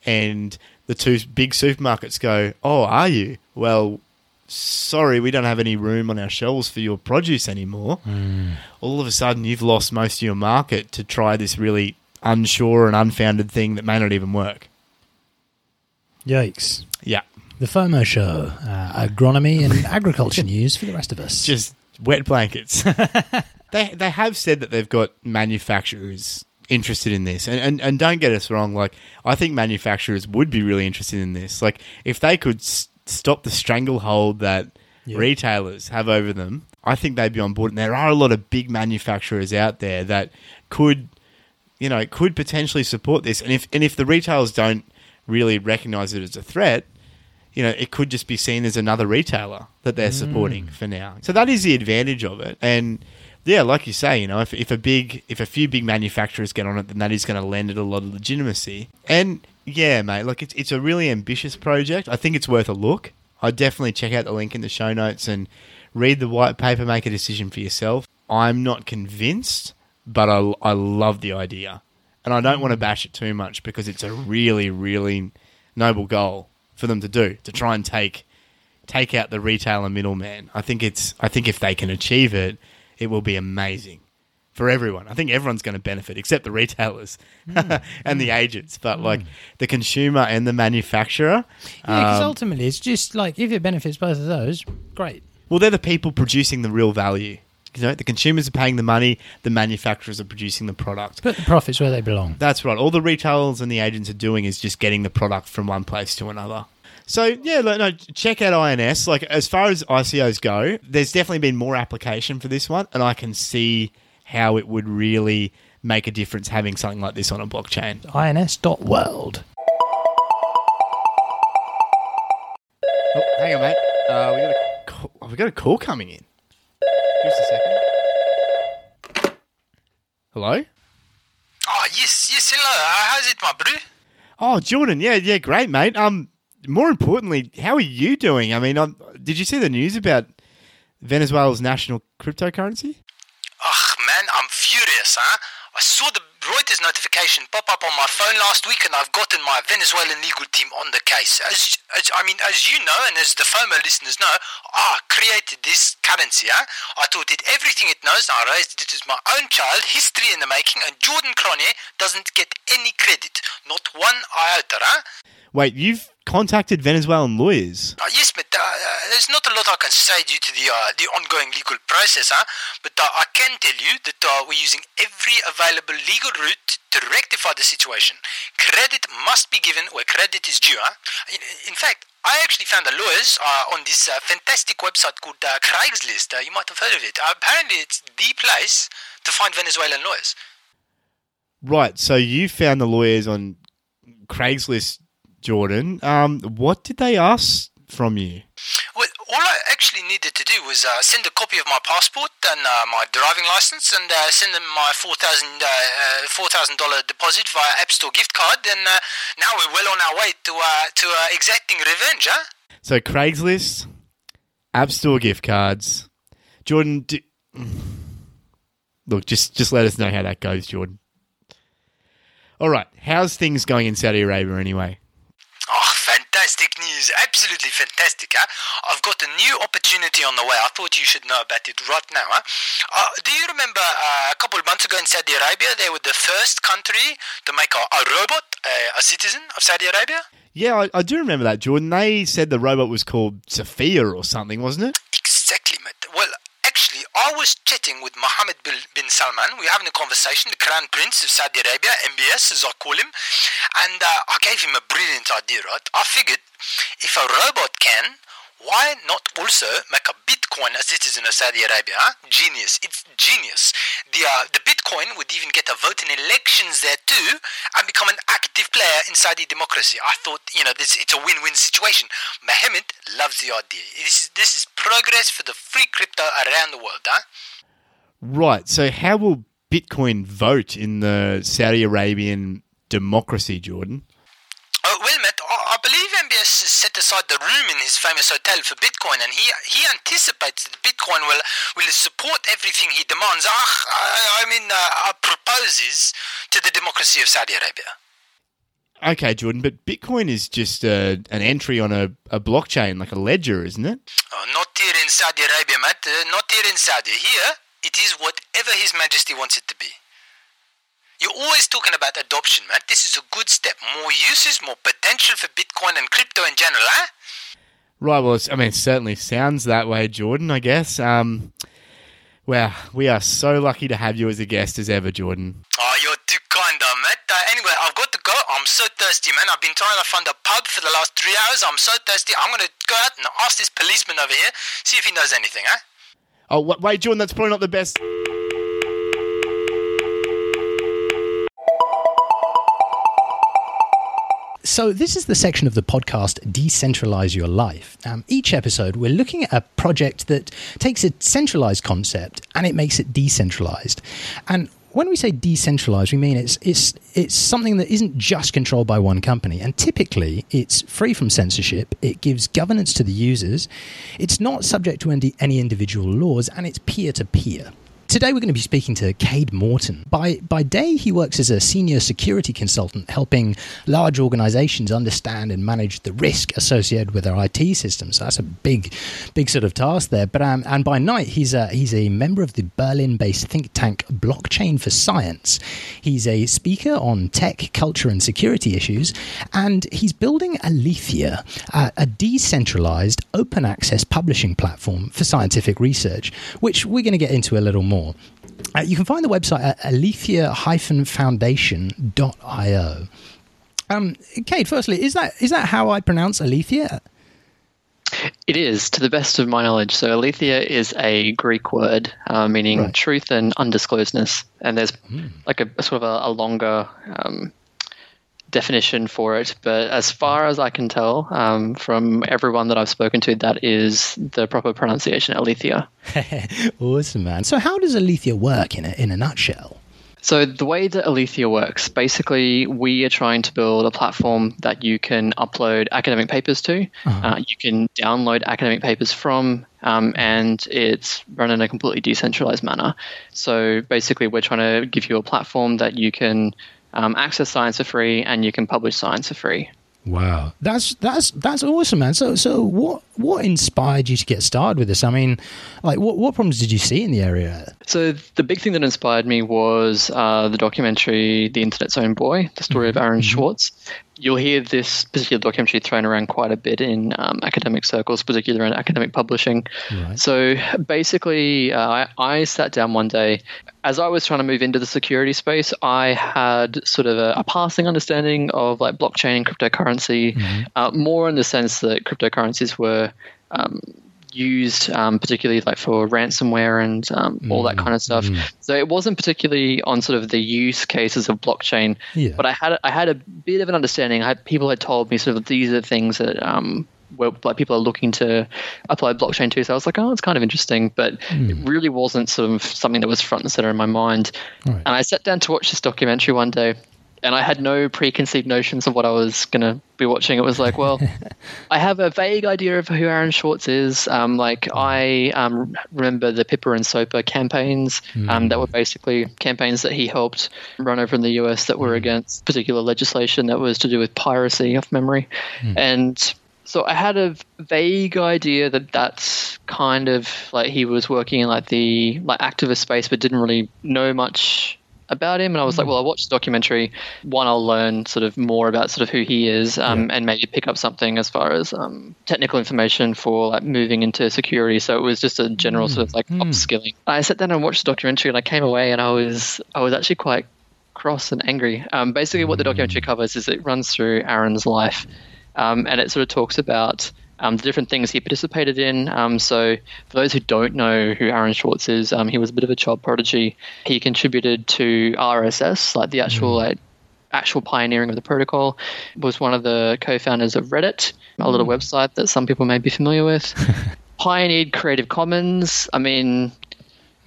and the two big supermarkets go, "Oh, are you?" Well, sorry, we don't have any room on our shelves for your produce anymore. All of a sudden, you've lost most of your market to try this really unsure and unfounded thing that may not even work. Yikes. Yeah. The FOMO show, uh, agronomy and agriculture news for the rest of us. Just wet blankets. they they have said that they've got manufacturers interested in this, and, and and don't get us wrong. Like I think manufacturers would be really interested in this. Like if they could s- stop the stranglehold that Yeah. retailers have over them, I think they'd be on board. And there are a lot of big manufacturers out there that could, you know, could potentially support this. And if and if the retailers don't really recognize it as a threat, you know, it could just be seen as another retailer that they're mm. supporting for now. So that is the advantage of it. And yeah, like you say, you know, if, if a big, if a few big manufacturers get on it, then that is going to lend it a lot of legitimacy. And yeah, mate, look, it's it's a really ambitious project. I think it's worth a look. I'd definitely check out the link in the show notes and read the white paper, make a decision for yourself. I'm not convinced, but I, I love the idea. And I don't want to bash it too much because it's a really, really noble goal for them to do to try and take take out the retailer middleman. I think it's I think if they can achieve it, it will be amazing for everyone. I think everyone's going to benefit except the retailers hmm. and the hmm. agents, but like hmm. the consumer and the manufacturer. yeah, because um, ultimately it's just like if it benefits both of those, great. well, they're the people producing the real value. You know, the consumers are paying the money, the manufacturers are producing the product. Put the profits where they belong. That's right. All the retailers and the agents are doing is just getting the product from one place to another. So yeah, no, check out INS. Like as far as ICOs go, there's definitely been more application for this one, and I can see how it would really make a difference having something like this on a blockchain. INS.world. Oh, hang on, mate. Uh, we got a call, oh, we got a call coming in. Just a second. Hello. Oh, yes, yes, hello. Uh, how's it, my bro? Oh, Jordan. Yeah, yeah, great, mate. Um, more importantly, how are you doing? I mean, um, did you see the news about Venezuela's national cryptocurrency? Ugh, man, I'm furious, huh? I saw the Reuters notification pop up on my phone last week, and I've gotten my Venezuelan legal team on the case. As, as I mean, as you know, and as the FOMO listeners know, I created this currency. Huh? I taught it everything it knows. I raised it as my own child, history in the making, and Jordan Cronier doesn't get any credit, not one iota. Huh? Wait, you've contacted Venezuelan lawyers. Uh, yes, but uh, uh, there's not a lot I can say due to the uh, the ongoing legal process, huh? But uh, I can tell you that uh, we're using every available legal route to rectify the situation. Credit must be given where credit is due, huh? In, in fact, I actually found the lawyers uh, on this uh, fantastic website called uh, Craigslist. Uh, you might have heard of it. Uh, apparently, it's the place to find Venezuelan lawyers. Right, so you found the lawyers on Craigslist, Jordan. Um, what did they ask from you? Well, all I actually needed to do was uh, send a copy of my passport and uh, my driving license and uh, send them my $4,000 uh, $4,000 deposit via App Store gift card. And uh, now we're well on our way to, uh, to uh, exacting revenge, huh? So Craigslist, App Store gift cards. Jordan, do- look, just just let us know how that goes, Jordan. All right, how's things going in Saudi Arabia anyway? Oh, fantastic news. Absolutely fantastic, huh? I've got a new opportunity on the way. I thought you should know about it right now, huh? Uh, do you remember uh, a couple of months ago in Saudi Arabia, they were the first country to make a, a robot uh, a citizen of Saudi Arabia? Yeah, I, I do remember that, Jordan. They said the robot was called Sophia or something, wasn't it? Exactly, mate. Well, actually, I was chatting with Mohammed bin Salman. We were having a conversation, the Crown Prince of Saudi Arabia, MBS as I call him. And uh, I gave him a brilliant idea, right? I figured if a robot can, why not also make a Bitcoin a citizen of Saudi Arabia? Huh? Genius. It's genius. The, uh, the Bitcoin would even get a vote in elections there too and become an active player in Saudi democracy. I thought, you know, this, it's a win-win situation. Mohammed loves the idea. This is, this is progress for the free crypto around the world, huh? Right. So, how will Bitcoin vote in the Saudi Arabian democracy, Jordan? Oh, well, Matt, I I believe MBS has set aside the room in his famous hotel for Bitcoin, and he he anticipates that Bitcoin will will support everything he demands. Ah, I, I mean, uh, uh, proposes to the democracy of Saudi Arabia. Okay, Jordan, but Bitcoin is just uh, an entry on a, a blockchain, like a ledger, isn't it? Oh, not here in Saudi Arabia, Matt. Uh, not here in Saudi. Here, it is whatever His Majesty wants it to be. You're always talking about adoption, man. This is a good step. More uses, more potential for Bitcoin and crypto in general, huh? Right. Well, it's, I mean, it certainly sounds that way, Jordan. I guess. Um, wow, we are so lucky to have you as a guest as ever, Jordan. Oh, you're too kind, mate. Uh, anyway, I've got to go. I'm so thirsty, man. I've been trying to find a pub for the last three hours. I'm so thirsty. I'm going to go out and ask this policeman over here, see if he knows anything, huh? Oh, wa- wait, Jordan. That's probably not the best. So, this is the section of the podcast Decentralize Your Life. Um, each episode, we're looking at a project that takes a centralized concept and it makes it decentralized. And when we say decentralized, we mean it's, it's, it's something that isn't just controlled by one company. And typically, it's free from censorship, it gives governance to the users, it's not subject to any, any individual laws, and it's peer to peer. Today, we're going to be speaking to Kade Morton. By, by day, he works as a senior security consultant, helping large organizations understand and manage the risk associated with their IT systems. So that's a big, big sort of task there. But um, and by night, he's a, he's a member of the Berlin-based think tank Blockchain for Science. He's a speaker on tech, culture, and security issues, and he's building Aletheia, uh, a decentralized, open access publishing platform for scientific research, which we're going to get into a little more. Uh, you can find the website at aletheia-foundation.io. Um, Kade, firstly, is that is that how I pronounce Aletheia? It is, to the best of my knowledge. So, aletheia is a Greek word uh, meaning Right. truth and undisclosedness. And there's like a, a sort of a, a longer um, definition for it. But as far as I can tell um, from everyone that I've spoken to, that is the proper pronunciation, aletheia. awesome, man. So, how does Aletheia work in a, in a nutshell? So the way that Aletheia works, basically, we are trying to build a platform that you can upload academic papers to. Uh, you can download academic papers from, um, and it's run in a completely decentralized manner. So basically, we're trying to give you a platform that you can um, access science for free and you can publish science for free. Wow, that's that's that's awesome, man. So, so what what inspired you to get started with this? I mean, like, what what problems did you see in the area? So the big thing that inspired me was uh, the documentary "The Internet's Own Boy," the story of Aaron Swartz. You'll hear this particular documentary thrown around quite a bit in um, academic circles, particularly around academic publishing. Right. So basically, uh, I, I sat down one day as I was trying to move into the security space. I had sort of a, a passing understanding of like blockchain and cryptocurrency, uh, more in the sense that cryptocurrencies were um, used um, particularly like for ransomware and um, all that kind of stuff. So it wasn't particularly on sort of the use cases of blockchain, Yeah. but I had I had a bit of an understanding. I had, people had told me sort of these are things that um, where like people are looking to apply blockchain to. So I was like, oh, it's kind of interesting, but it really wasn't sort of something that was front and center in my mind. Right. And I sat down to watch this documentary one day. And I had no preconceived notions of what I was going to be watching. It was like, well, I have a vague idea of who Aaron Swartz is. Um, like I um, remember the PIPA and SOPA campaigns um, that were basically campaigns that he helped run over in the US that were against particular legislation that was to do with piracy off memory. And so I had a vague idea that that's kind of like he was working in like the like activist space, but didn't really know much about him. And I was like, well, I watched the documentary. One, I'll learn sort of more about sort of who he is, um, and maybe pick up something as far as um, technical information for like moving into security. So it was just a general sort of like upskilling. I sat down and watched the documentary, and I came away, and I was I was actually quite cross and angry. Um, basically, what the documentary covers is it runs through Aaron's life, um, and it sort of talks about um, the different things he participated in. Um, so, for those who don't know who Aaron Swartz is, um, he was a bit of a child prodigy. He contributed to RSS, like the actual like, actual pioneering of the protocol. Was one of the co-founders of Reddit, a little website that some people may be familiar with. Pioneered Creative Commons. I mean,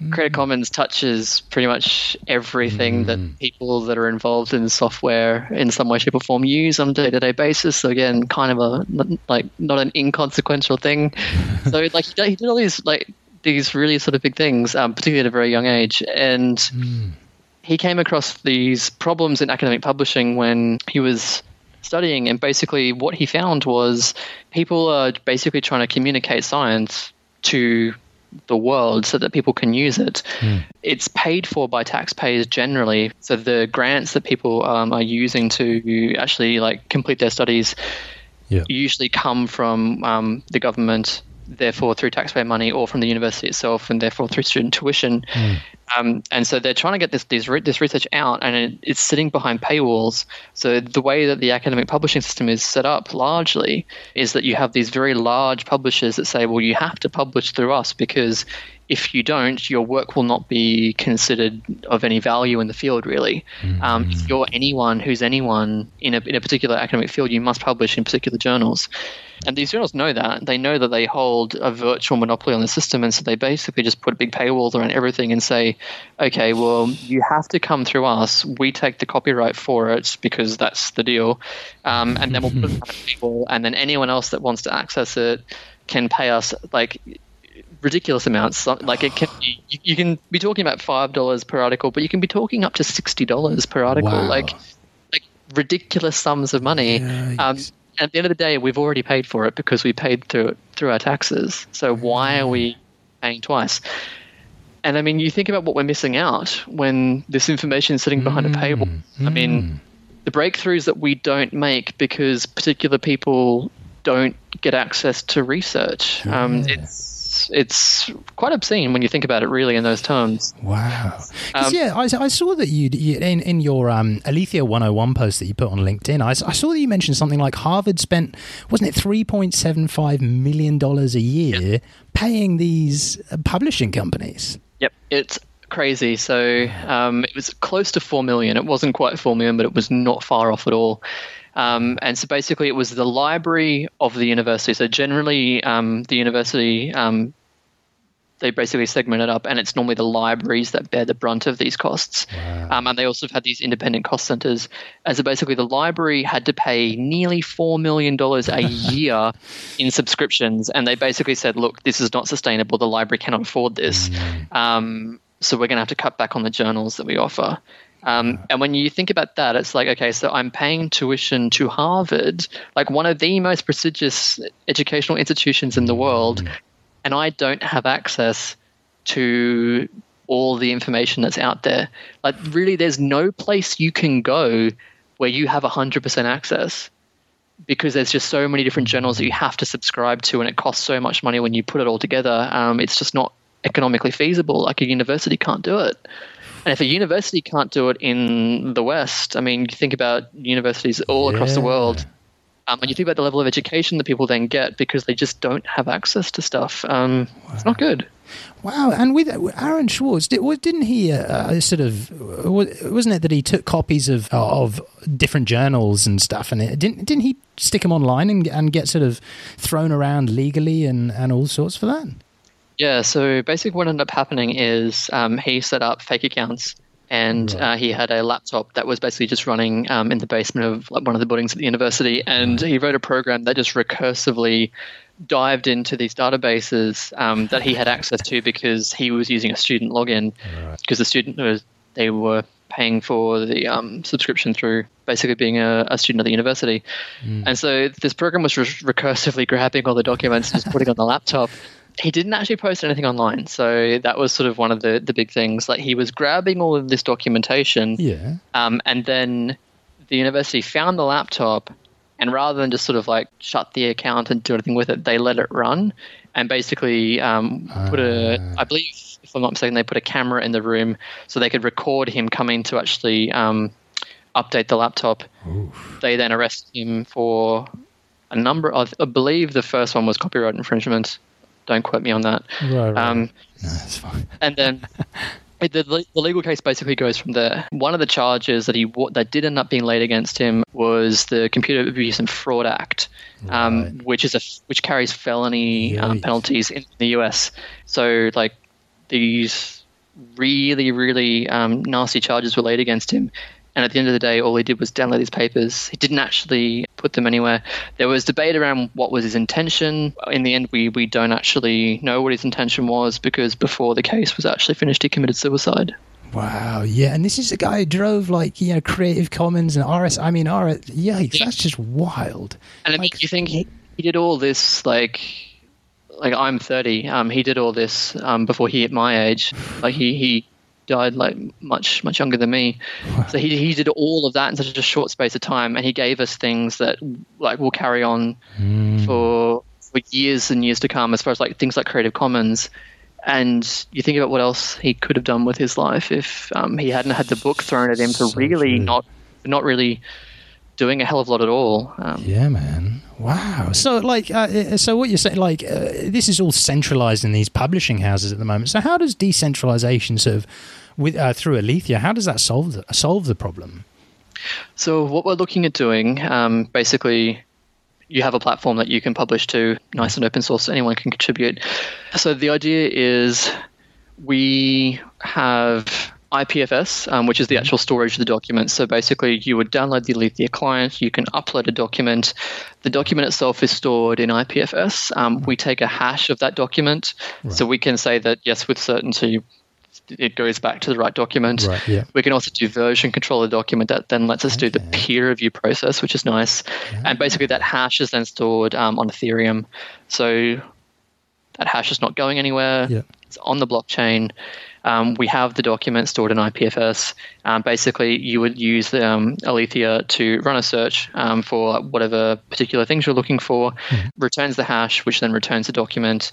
Creative mm-hmm. Commons touches pretty much everything that mm-hmm. people that are involved in software in some way, shape, or form use on a day-to-day basis. So again, kind of a like not an inconsequential thing. so like he did, he did all these like these really sort of big things, um, particularly at a very young age, and mm. he came across these problems in academic publishing when he was studying. And basically what he found was people are basically trying to communicate science to the world so that people can use it. It's paid for by taxpayers generally. So the grants that people um, are using to actually like complete their studies Yeah. usually come from um, the government, therefore through taxpayer money, or from the university itself, and therefore through student tuition. Um, and so they're trying to get this this, re- this research out, and it, it's sitting behind paywalls. So the way that the academic publishing system is set up largely is that you have these very large publishers that say, well, you have to publish through us because if you don't, your work will not be considered of any value in the field, really. Um, if you're anyone who's anyone in a, in a particular academic field, you must publish in particular journals. And these journals know that. They know that they hold a virtual monopoly on the system. And so they basically just put big paywalls around everything and say, okay, well, you have to come through us. We take the copyright for it because that's the deal. Um, and then we'll put it on a paywall. And then anyone else that wants to access it can pay us like ridiculous amounts. Like it can be, you, you can be talking about five dollars per article, but you can be talking up to sixty dollars per article. Wow. Like like ridiculous sums of money. Um, and at the end of the day, we've already paid for it because we paid through it through our taxes. So why are we paying twice? And I mean, you think about what we're missing out when this information is sitting behind a paywall. I mean, the breakthroughs that we don't make because particular people don't get access to research. Um, it's it's quite obscene when you think about it, really, in those terms. Wow. Um, yeah, I, I saw that you, you in, in your um, Aletheia 101 post that you put on LinkedIn, I saw that you mentioned something like Harvard spent, wasn't it $3.75 million a year paying these uh, publishing companies? Yep, it's crazy. So um, it was close to four million. It wasn't quite four million, but it was not far off at all. Um, and so basically, it was the library of the university. So generally, um, the university um, they basically segment it up, and it's normally the libraries that bear the brunt of these costs. Um, and they also have had these independent cost centers. And so basically, the library had to pay nearly $4 million a year in subscriptions. And they basically said, look, this is not sustainable. The library cannot afford this. Um, so we're going to have to cut back on the journals that we offer. Um, and when you think about that, it's like, okay, so I'm paying tuition to Harvard, like one of the most prestigious educational institutions in the world, and I don't have access to all the information that's out there. Like, really, there's no place you can go where you have 100% access because there's just so many different journals that you have to subscribe to, and it costs so much money when you put it all together. Um, it's just not economically feasible. Like, a university can't do it. And if a university can't do it in the West, I mean, you think about universities all across the world. Um, and you think about the level of education that people then get because they just don't have access to stuff. Um, It's not good. Wow, and with Aaron Swartz, did, didn't he uh, uh, sort of wasn't it that he took copies of of different journals and stuff, and it, didn't didn't he stick them online and and get sort of thrown around legally and and all sorts for that? Yeah, so basically what ended up happening is um, he set up fake accounts and uh, he had a laptop that was basically just running um, in the basement of like, one of the buildings at the university. And he wrote a program that just recursively dived into these databases um, that he had access to because he was using a student login because the student was they were paying for the um, subscription through basically being a, a student at the university. And so this program was re- recursively grabbing all the documents and just putting on the laptop. He didn't actually post anything online, so that was sort of one of the, the big things. Like he was grabbing all of this documentation, Yeah. um, and then the university found the laptop, and rather than just sort of like shut the account and do anything with it, they let it run, and basically um, put a, I believe, if I'm not mistaken, they put a camera in the room so they could record him coming to actually um, update the laptop. They then arrested him for a number of, I believe the first one was copyright infringement. Don't quote me on that. Right, right. Um, No, that's fine. and then the, the legal case basically goes from there. One of the charges that he that did end up being laid against him was the Computer Abuse and Fraud Act, um, which is a which carries felony um, penalties in the U.S. So like these really really um, nasty charges were laid against him. And at the end of the day, all he did was download his papers. He didn't actually put them anywhere. There was debate around what was his intention. In the end, we, we don't actually know what his intention was because before the case was actually finished, he committed suicide. Wow, yeah, and this is a guy who drove like you know Creative Commons and RS. I mean, RS. Yikes, that's just wild. And I mean, Like- you think he, he did all this like like I'm 30. Um, he did all this um, before he hit my age. Like he he died like much much younger than me. So he he did all of that in such a short space of time, and he gave us things that like will carry on for for years and years to come. As far as like things like Creative Commons. And you think about what else he could have done with his life if um, he hadn't had the book thrown at him for really true. not not really doing a hell of a lot at all. Um, Yeah, man. Wow. So, like, uh, so what you're saying, like, uh, this is all centralized in these publishing houses at the moment. So, how does decentralization sort of, with uh, through Aletheia, how does that solve the, solve the problem? So what we're looking at doing, um, basically, you have a platform that you can publish to, nice and open source. Anyone can contribute. So the idea is we have IPFS, um, which is the actual storage of the document. So basically, you would download the Aletheia client, you can upload a document. The document itself is stored in IPFS. Um, we take a hash of that document, so we can say that yes, with certainty, it goes back to the right document. Right, yeah. We can also do version control of the document that then lets us do the peer review process, which is nice. And basically, that hash is then stored um, on Ethereum. So that hash is not going anywhere. Yeah. It's on the blockchain. Um, we have the document stored in IPFS. Um, basically, you would use the, um, Aletheia to run a search um, for whatever particular things you're looking for, returns the hash, which then returns the document.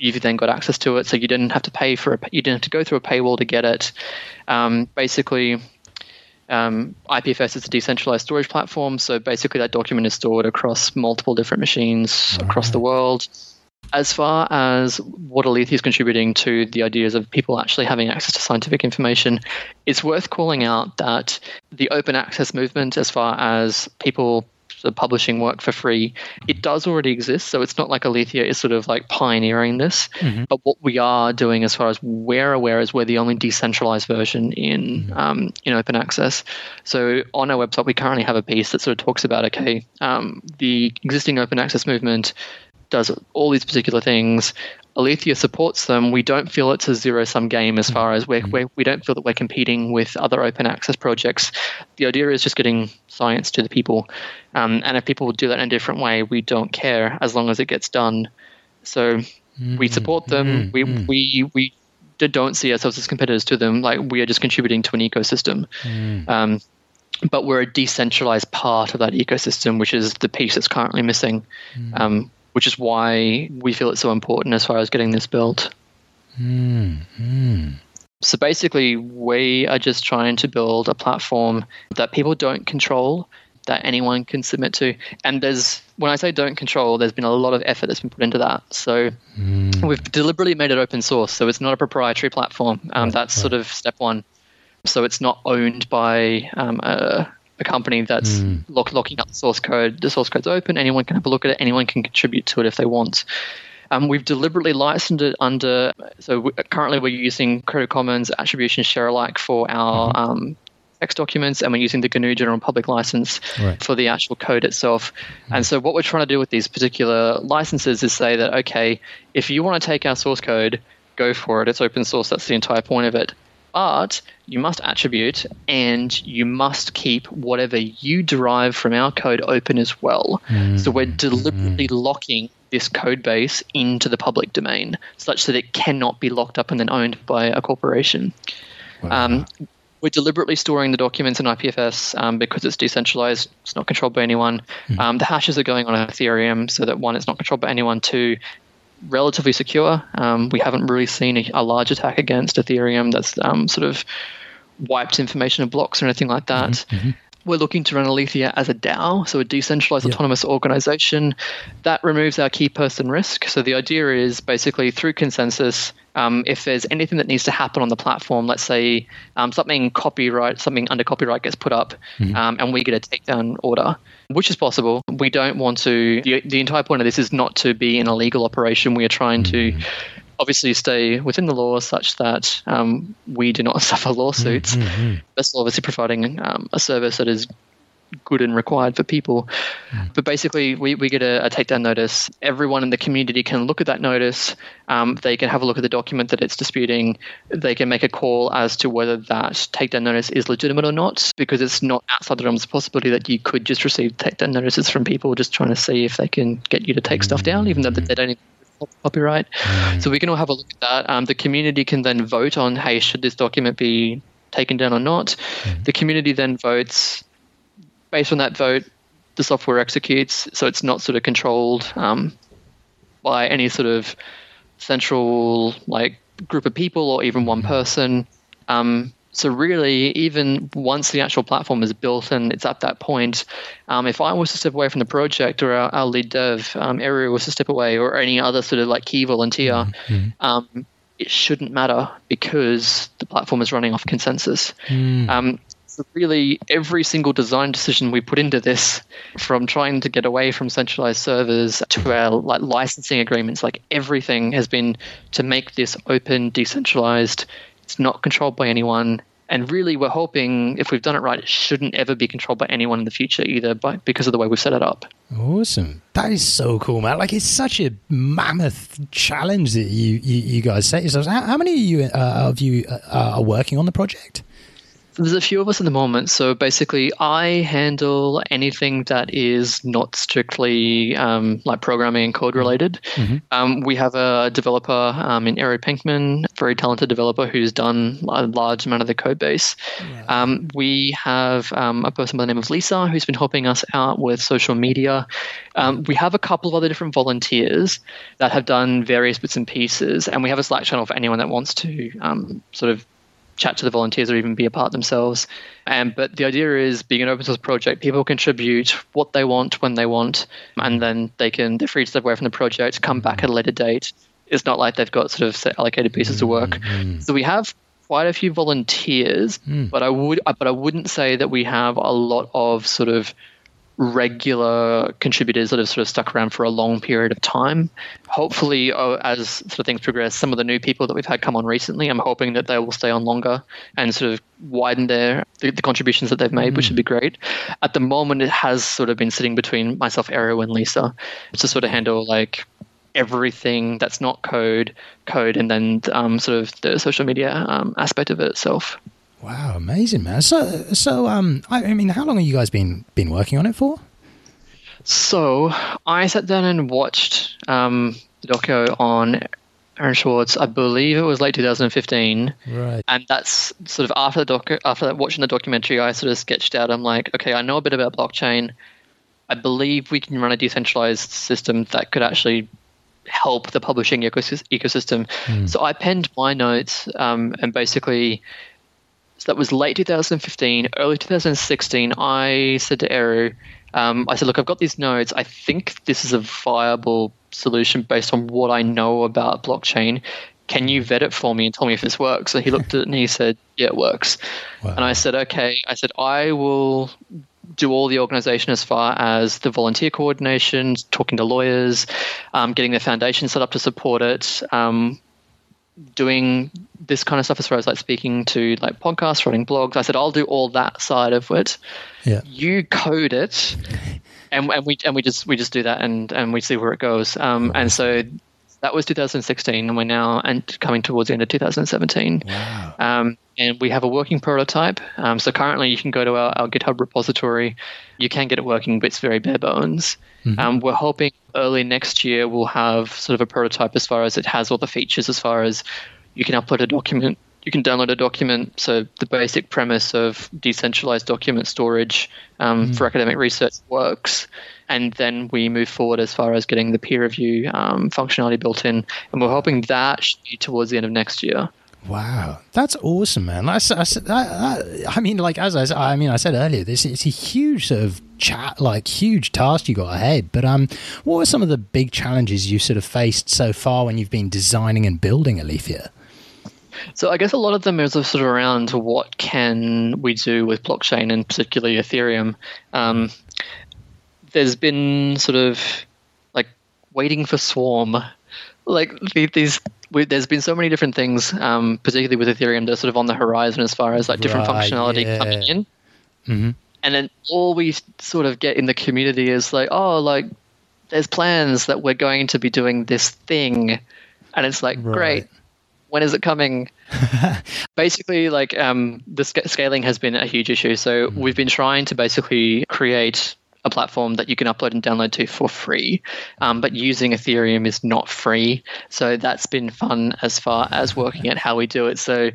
You've then got access to it, so you didn't have to pay for it. You didn't have to go through a paywall to get it. Um, basically, um, IPFS is a decentralized storage platform, so basically that document is stored across multiple different machines across the world. As far as what Aletheia is contributing to the ideas of people actually having access to scientific information, it's worth calling out that the open access movement, as far as people of publishing work for free, it does already exist. So it's not like Aletheia is sort of like pioneering this. But what we are doing, as far as we're aware, is we're the only decentralized version in um, in open access. So on our website, we currently have a piece that sort of talks about okay, um, the existing open access movement does all these particular things. Aletheia supports them. We don't feel it's a zero sum game as mm. far as we're, mm. we're, we don't feel that we're competing with other open access projects. The idea is just getting science to the people. Um, and if people do that in a different way, we don't care as long as it gets done. So we mm-hmm. support them. Mm-hmm. Mm. we, we, we don't see ourselves as competitors to them. Like we are just contributing to an ecosystem. Um, but we're a decentralized part of that ecosystem, which is the piece that's currently missing, um, which is why we feel it's so important as far as getting this built. So basically, we are just trying to build a platform that people don't control, that anyone can submit to. And there's, when I say don't control, there's been a lot of effort that's been put into that. So we've deliberately made it open source, so it's not a proprietary platform. Um, that's sort of step one. So it's not owned by um, a, a company that's lock, locking up the source code. The source code's open. Anyone can have a look at it. Anyone can contribute to it if they want. Um, we've deliberately licensed it under. So we, currently we're using Creative Commons Attribution Share Alike for our um, text documents, and we're using the GNU General Public License Right. for the actual code itself. And so what we're trying to do with these particular licenses is say that okay, if you want to take our source code, go for it. It's open source. That's the entire point of it. But you must attribute and you must keep whatever you derive from our code open as well. So we're deliberately locking this code base into the public domain such that it cannot be locked up and then owned by a corporation. Um, we're deliberately storing the documents in IPFS um, because it's decentralized. It's not controlled by anyone. Um, the hashes are going on Ethereum so that one, it's not controlled by anyone. Two, relatively secure. Um, we haven't really seen a, a large attack against Ethereum that's um, sort of wiped information of blocks or anything like that. We're looking to run Aletheia as a DAO, so a decentralized autonomous organization. That removes our key person risk. So the idea is basically through consensus, um, if there's anything that needs to happen on the platform, let's say um, something copyright, something under copyright gets put up, um, and we get a takedown order, which is possible. We don't want to. The, the entire point of this is not to be an illegal operation. We are trying to obviously stay within the law such that um, we do not suffer lawsuits. That's obviously providing um, a service that is good and required for people. But basically, we, we get a, a takedown notice. Everyone in the community can look at that notice. Um, they can have a look at the document that it's disputing. They can make a call as to whether that takedown notice is legitimate or not, because it's not outside the realms of possibility that you could just receive takedown notices from people just trying to see if they can get you to take stuff down, even though they don't copyright. So we can all have a look at that. Um, the community can then vote on, hey, should this document be taken down or not? The community then votes. Based on that vote, the software executes, so it's not sort of controlled um, by any sort of central like group of people or even one person. Um, so really, even once the actual platform is built and it's at that point, um, if I was to step away from the project or our, our lead dev, um, Ariel was to step away, or any other sort of like key volunteer, um, it shouldn't matter because the platform is running off consensus. Um, so really, every single design decision we put into this, from trying to get away from centralized servers to our like licensing agreements, like everything has been to make this open, decentralized. It's not controlled by anyone. And really, we're hoping if we've done it right, it shouldn't ever be controlled by anyone in the future either, by, because of the way we've set it up. Awesome. That is so cool, man. Like, it's such a mammoth challenge that you, you, you guys set yourselves. How, how many of you, uh, of you uh, are working on the project? There's a few of us at the moment. So basically, I handle anything that is not strictly um, like programming and code related. Um, we have a developer um, in Eru Penkman, very talented developer who's done a large amount of the code base. Um, we have um, a person by the name of Lisa who's been helping us out with social media. Um, we have a couple of other different volunteers that have done various bits and pieces, and we have a Slack channel for anyone that wants to um, sort of chat to the volunteers or even be a part themselves. Um, but the idea is being an open source project, people contribute what they want when they want, and then they can they're free to step away from the project, come back at a later date. It's not like they've got sort of set allocated pieces of work. So we have quite a few volunteers, but I would but I wouldn't say that we have a lot of sort of regular contributors that have sort of stuck around for a long period of time. Hopefully, uh, as sort of things progress, some of the new people that we've had come on recently, I'm hoping that they will stay on longer and sort of widen their the, the contributions that they've made, which would be great. At the moment, it has sort of been sitting between myself, Ariel, and Lisa to sort of handle like everything that's not code, code, and then um, sort of the social media um, aspect of it itself. Wow, amazing, man. So, so, um, I, I mean, how long have you guys been been working on it for? So I sat down and watched um, the doco on Aaron Swartz. I believe it was late 2015, Right. and that's sort of after the docu- after that, watching the documentary. I sort of sketched out. I'm like, okay, I know a bit about blockchain. I believe we can run a decentralized system that could actually help the publishing ecosys- ecosystem. So I penned my notes um, and basically so that was late 2015, early 2016. I said to Eru, um, I said, look, I've got these nodes. I think this is a viable solution based on what I know about blockchain. Can you vet it for me and tell me if this works? And he looked at it and he said, yeah, it works. Wow. And I said, okay. I said, I will do all the organization as far as the volunteer coordination, talking to lawyers, um, getting the foundation set up to support it, um, doing this kind of stuff as far as like speaking to like podcasts, writing blogs. I said, I'll do all that side of it. Yeah. You code it. And, and we and we just we just do that and, and we see where it goes. Um, and so that was 2016, and we're now and coming towards the end of 2017. Wow. Um, and we have a working prototype. Um, so currently, you can go to our, our GitHub repository. You can get it working, but it's very bare bones. Um, we're hoping early next year we'll have sort of a prototype as far as it has all the features, as far as you can upload a document, you can download a document. So the basic premise of decentralized document storage um, for academic research works. And then we move forward as far as getting the peer review um, functionality built in. And we're hoping that should be towards the end of next year. Wow, that's awesome, man. I, I s- that- that- I mean, like as I, I mean, I said earlier, this it's a huge sort of chat, like huge task you got ahead. But um, what were some of the big challenges you sort of faced so far when you've been designing and building Aletheia? So I guess a lot of them is sort of around what can we do with blockchain and particularly Ethereum. Um, there's been sort of like waiting for Swarm, like these. We, there's been so many different things, um, particularly with Ethereum, that are sort of on the horizon as far as like different Right, functionality yeah. coming in. and then all we sort of get in the community is like, oh, like there's plans that we're going to be doing this thing, and it's like, Right. great. When is it coming? basically, like um, the sc- scaling has been a huge issue. So we've been trying to basically create a platform that you can upload and download to for free, um, but using Ethereum is not free. So that's been fun as far as working at how we do it. So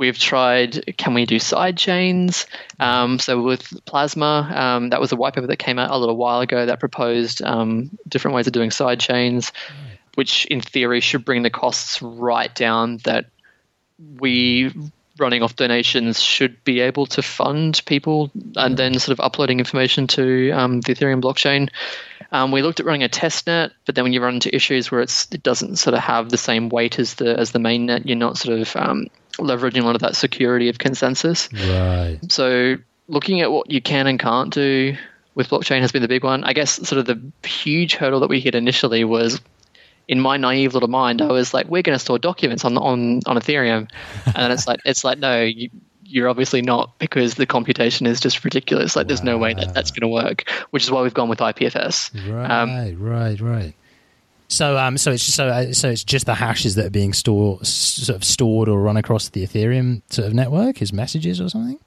we've tried can we do side chains um, so with plasma um, that was a white paper that came out a little while ago that proposed um, different ways of doing side chains which in theory should bring the costs right down that we running off donations should be able to fund people and then sort of uploading information to um, the ethereum blockchain um, we looked at running a test net but then when you run into issues where it's it doesn't sort of have the same weight as the as the main net you're not sort of um, leveraging a lot of that security of consensus Right. so looking at what you can and can't do with blockchain has been the big one. I guess sort of the huge hurdle that we hit initially was in my naive little mind, I was like, we're going to store documents on on on Ethereum, and then it's like it's like no, you, you're obviously not because the computation is just ridiculous. Like there's no way that that's going to work, which is why we've gone with IPFS. Right, Um, right, right. So, um, so it's just, so uh, so it's just the hashes that are being stored, sort of stored or run across the Ethereum sort of network as messages or something.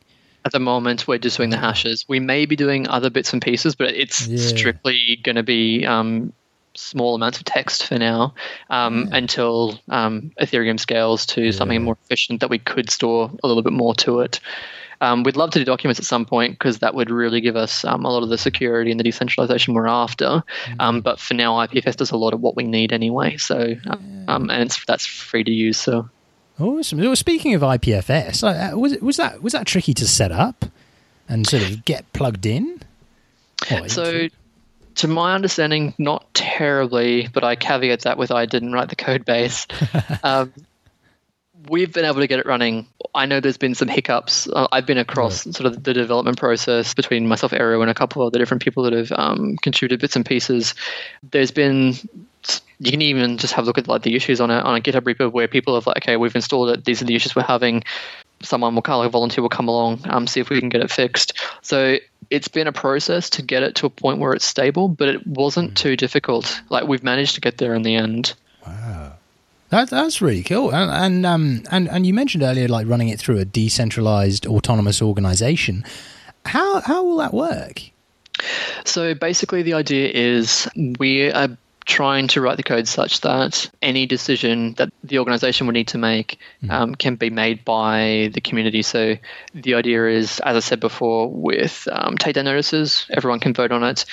At the moment, we're just doing the hashes. We may be doing other bits and pieces, but it's Yeah. strictly going to be um, small amounts of text for now um, until um, Ethereum scales to something more efficient that we could store a little bit more to it. Um, we'd love to do documents at some point because that would really give us um, a lot of the security and the decentralization we're after. Um, but for now, IPFS does a lot of what we need anyway. So, um, and it's, that's free to use. So. Awesome. Well, speaking of IPFS, uh, was was that was that tricky to set up and sort of get plugged in? Oh, So, to my understanding, not terribly, but I caveat that with I didn't write the code base. um, we've been able to get it running. I know there's been some hiccups. Uh, I've been across sort of the development process between myself, Eru, and a couple of other different people that have um, contributed bits and pieces. There's been you can even just have a look at like the issues on a on a GitHub repo where people have like, okay, we've installed it. These are the issues we're having. Someone will call a volunteer will come along, um, see if we can get it fixed. So it's been a process to get it to a point where it's stable, but it wasn't too difficult. Like we've managed to get there in the end. Wow. That, that's really cool. And and um and and you mentioned earlier like running it through a decentralized autonomous organization. How how will that work? So basically, the idea is we are trying to write the code such that any decision that the organization would need to make um, can be made by the community. So the idea is, as I said before, with um, takedown notices, everyone can vote on it.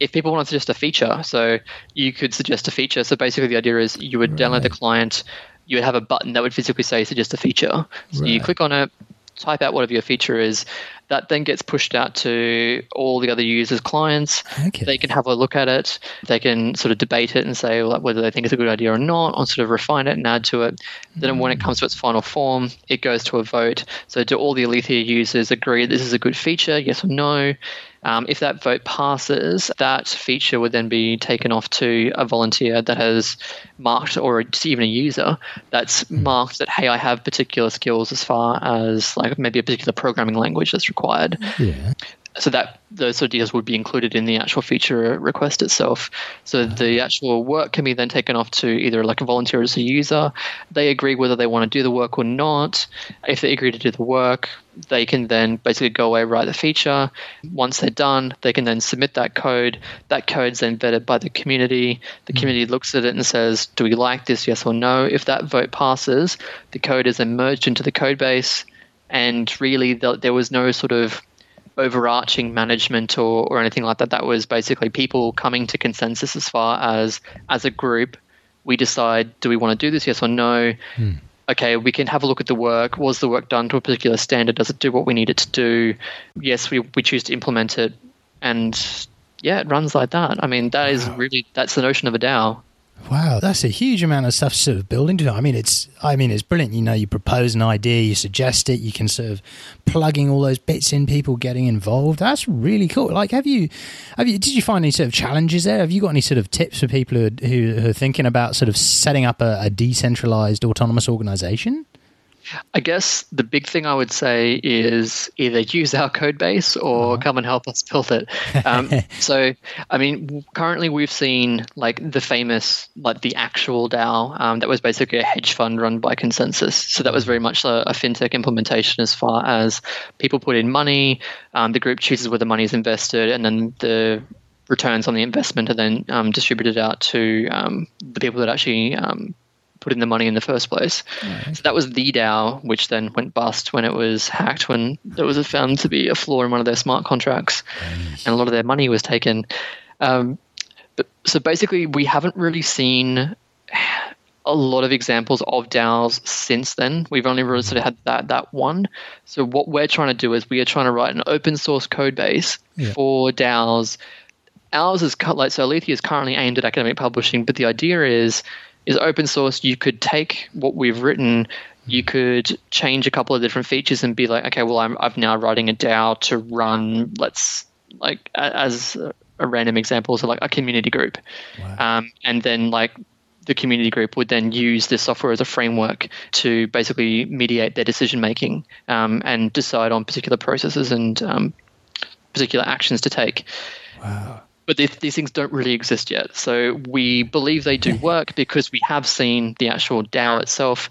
If people want to suggest a feature, so you could suggest a feature. So basically, the idea is you would download the client. You would have a button that would physically say suggest a feature. So you click on it, type out whatever your feature is. That then gets pushed out to all the other users' clients. Okay. They can have a look at it. They can sort of debate it and say like, whether they think it's a good idea or not, or sort of refine it and add to it. Then when it mm. comes to its final form, it goes to a vote. So do all the Aletheia users agree this is a good feature, yes or no? Um, if that vote passes, that feature would then be taken off to a volunteer that has marked, or even a user that's marked that, hey, I have particular skills as far as like maybe a particular programming language that's required. Yeah. So that those sort of details would be included in the actual feature request itself. So the actual work can be then taken off to either like a volunteer or a user. They agree whether they want to do the work or not. If they agree to do the work, they can then basically go away, write the feature. Once they're done, they can then submit that code. That code's then vetted by the community. The hmm. community looks at it and says, "Do we like this? Yes or no?" If that vote passes, the code is then merged into the code base, and really th- there was no sort of overarching management or, or anything like that. That was basically people coming to consensus as far as as a group, we decide do we want to do this, yes or no. Hmm. Okay, we can have a look at the work. Was the work done to a particular standard? Does it do what we need it to do? Yes, we, we choose to implement it. And yeah, it runs like that. I mean, that is really that's the notion of a DAO. Wow, that's a huge amount of stuff sort of build into. I mean, it's I mean, it's brilliant. You know, you propose an idea, you suggest it, you can sort of plugging all those bits in, people getting involved. That's really cool. Like, have you, have you, did you find any sort of challenges there? Have you got any sort of tips for people who are, who are thinking about sort of setting up a, a decentralized autonomous organization? I guess the big thing I would say is either use our code base or come and help us build it. Um, so, I mean, currently we've seen like the famous, like the actual DAO um, that was basically a hedge fund run by Consensus. So that was very much a, a fintech implementation as far as people put in money, um, the group chooses where the money is invested, and then the returns on the investment are then um, distributed out to um, the people that actually um, put in the money in the first place. So that was the DAO, which then went bust when it was hacked, when there was found to be a flaw in one of their smart contracts, and a lot of their money was taken. Um, but, so basically, we haven't really seen a lot of examples of DAOs since then. We've only really sort of had that that one. So what we're trying to do is we are trying to write an open source code base Yeah. for DAOs. Ours is cut like so. Aletheia is currently aimed at academic publishing, but the idea is is open source. You could take what we've written, you could change a couple of different features and be like, okay, well, I'm I'm now writing a DAO to run. Let's like as a, random example, so like a community group, um, and then like the community group would then use this software as a framework to basically mediate their decision making um, and decide on particular processes and um, particular actions to take. But these, these things don't really exist yet. So we believe they do work because we have seen the actual DAO itself.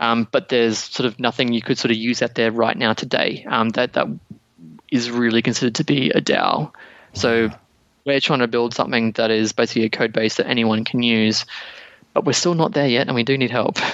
Um, but there's sort of nothing you could sort of use out there right now today um, that that is really considered to be a DAO. So we're trying to build something that is basically a code base that anyone can use. But we're still not there yet, and we do need help.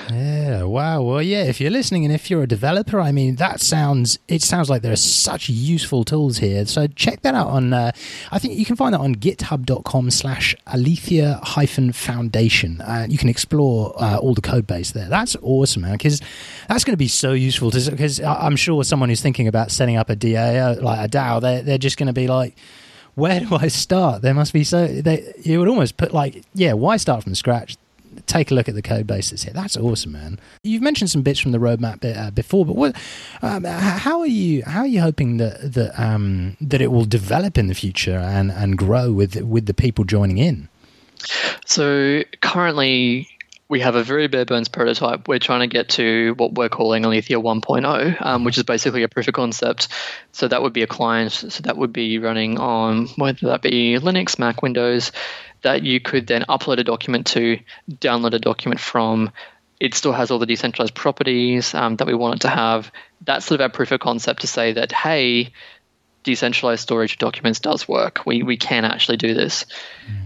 Yeah, wow. Well, yeah, if you're listening and if you're a developer, I mean, that sounds, it sounds like there are such useful tools here. So check that out on, uh, I think you can find that on github.com slash aletheia hyphen foundation. Uh, you can explore uh, all the code base there. That's awesome, man, because that's going to be so useful because I'm sure someone who's thinking about setting up a DAO, like a DAO, they're, they're just going to be like, where do I start? There must be so, they, you would almost put like, yeah, why start from scratch? Take a look at the code base that's here. That's awesome, man. You've mentioned some bits from the roadmap bit, uh, before, but what? Um, how are you? How are you hoping that that um, that it will develop in the future and, and grow with with the people joining in? So currently, we have a very bare bones prototype. We're trying to get to what we're calling Aletheia 1.0, um, which is basically a proof of concept. So that would be a client. So that would be running on whether that be Linux, Mac, Windows, that you could then upload a document to, download a document from. It still has all the decentralized properties um, that we want it to have. That's sort of our proof of concept to say that, hey, decentralized storage of documents does work. We, we can actually do this.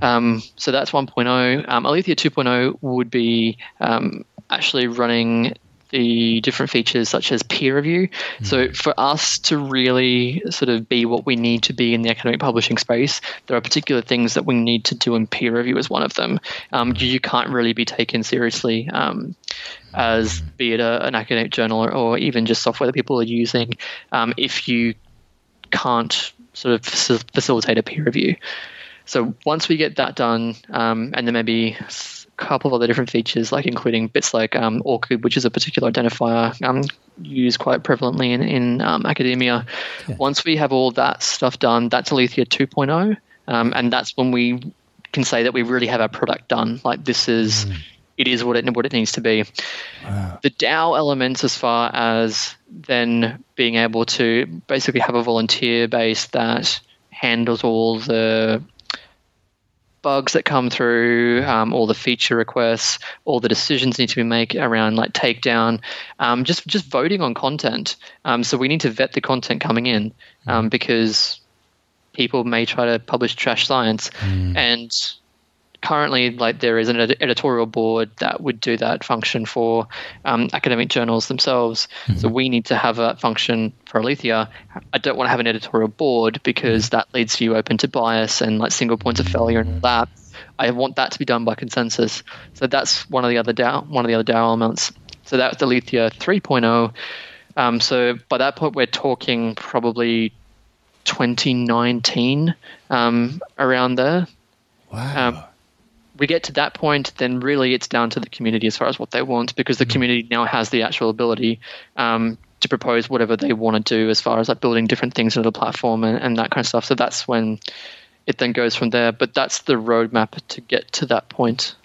Um, so that's 1.0. Um, Aletheia 2.0 would be um, actually running the different features such as peer review. So for us to really sort of be what we need to be in the academic publishing space, there are particular things that we need to do, and peer review is one of them. Um, you can't really be taken seriously um, as be it a, an academic journal or, or even just software that people are using um, if you can't sort of facilitate a peer review. So once we get that done, um, and then maybe couple of other different features, like including bits like um, ORCID, which is a particular identifier um, used quite prevalently in, in um, academia. Once we have all that stuff done, that's Aletheia 2.0, um, and that's when we can say that we really have our product done. Like this is, it is what it what it needs to be. The DAO elements, as far as then being able to basically have a volunteer base that handles all the bugs that come through, um, all the feature requests, all the decisions need to be made around like takedown, um, just just voting on content. Um, so we need to vet the content coming in um, because people may try to publish trash science, and currently like there is an ed- editorial board that would do that function for um, academic journals themselves. So we need to have that function for aletheia. I don't want to have an editorial board because that leads you open to bias and like single points of failure and that. I want that to be done by consensus. So that's one of the other DAO, one of the other DAO elements. So that's aletheia 3.0 um, so by that point we're talking probably 2019 um, around there. Wow. um, we get to that point, then really it's down to the community as far as what they want, because the community now has the actual ability um, to propose whatever they want to do as far as like building different things into the platform and, and that kind of stuff. So that's when it then goes from there. But that's the roadmap to get to that point.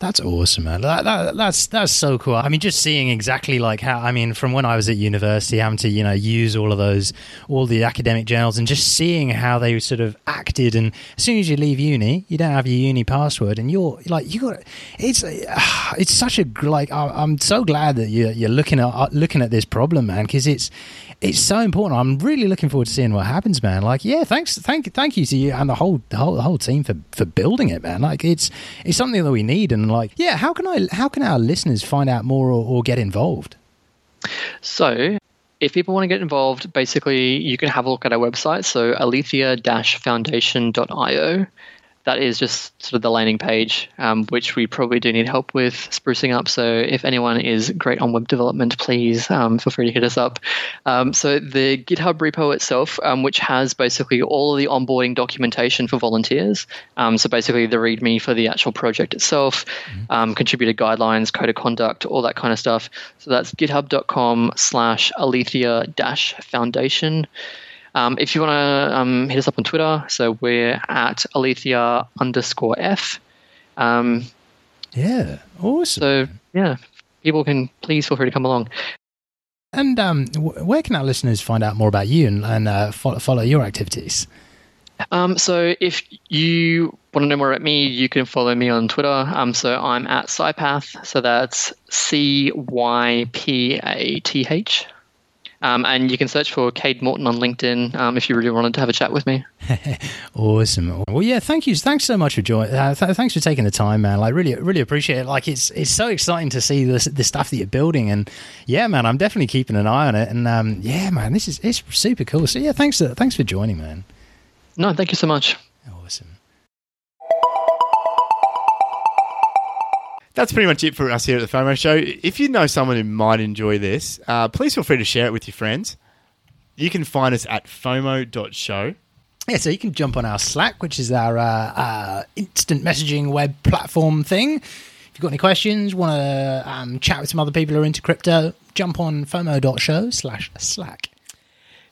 That's awesome, man. That, that, that's that's so cool. I mean, just seeing exactly like how I mean, from when I was at university, having to you know use all of those, all the academic journals, and just seeing how they sort of acted. And as soon as you leave uni, you don't have your uni password, and you're like you got it's uh, it's such a like I'm so glad that you're you're looking at looking at this problem, man, because it's it's so important. I'm really looking forward to seeing what happens, man. Like, yeah, thanks, thank, thank you to you and the whole, the whole, the whole team for, for building it, man. Like, it's it's something that we need, and like, yeah, how can I, how can our listeners find out more or, or get involved? So, if people want to get involved, basically you can have a look at our website. So, aletheia-foundation.io. That is just sort of the landing page, um, which we probably do need help with sprucing up. So, if anyone is great on web development, please um, feel free to hit us up. Um, so, the GitHub repo itself, um, which has basically all of the onboarding documentation for volunteers. Um, so, basically, the README for the actual project itself, um, contributor guidelines, code of conduct, all that kind of stuff. So, that's github.com slash aletheia dash foundation. Um, if you want to um, hit us up on Twitter, so we're at aletheia underscore f. Um, Yeah, awesome. so yeah, people can please feel free to come along. and um, where can our listeners find out more about you and, and uh, follow, follow your activities? Um, so if you want to know more about me, you can follow me on Twitter. Um, so I'm at Cypath. So that's C Y P A T H. Um, and you can search for Kade Morton on LinkedIn um, if you really wanted to have a chat with me. Awesome. Well, yeah. Thank you. Thanks so much for joining. Uh, th- thanks for taking the time, man. Like, really, really appreciate it. Like, it's it's so exciting to see this the stuff that you're building, and yeah, man, I'm definitely keeping an eye on it. And um, yeah, man, this is it's super cool. So yeah, thanks uh, thanks for joining, man. No, thank you so much. That's pretty much it for us here at the FOMO Show. If you know someone who might enjoy this, uh, please feel free to share it with your friends. You can find us at FOMO.show. Yeah, so you can jump on our Slack, which is our uh, uh, instant messaging web platform thing. If you've got any questions, want to um, chat with some other people who are into crypto, jump on FOMO.show slash Slack.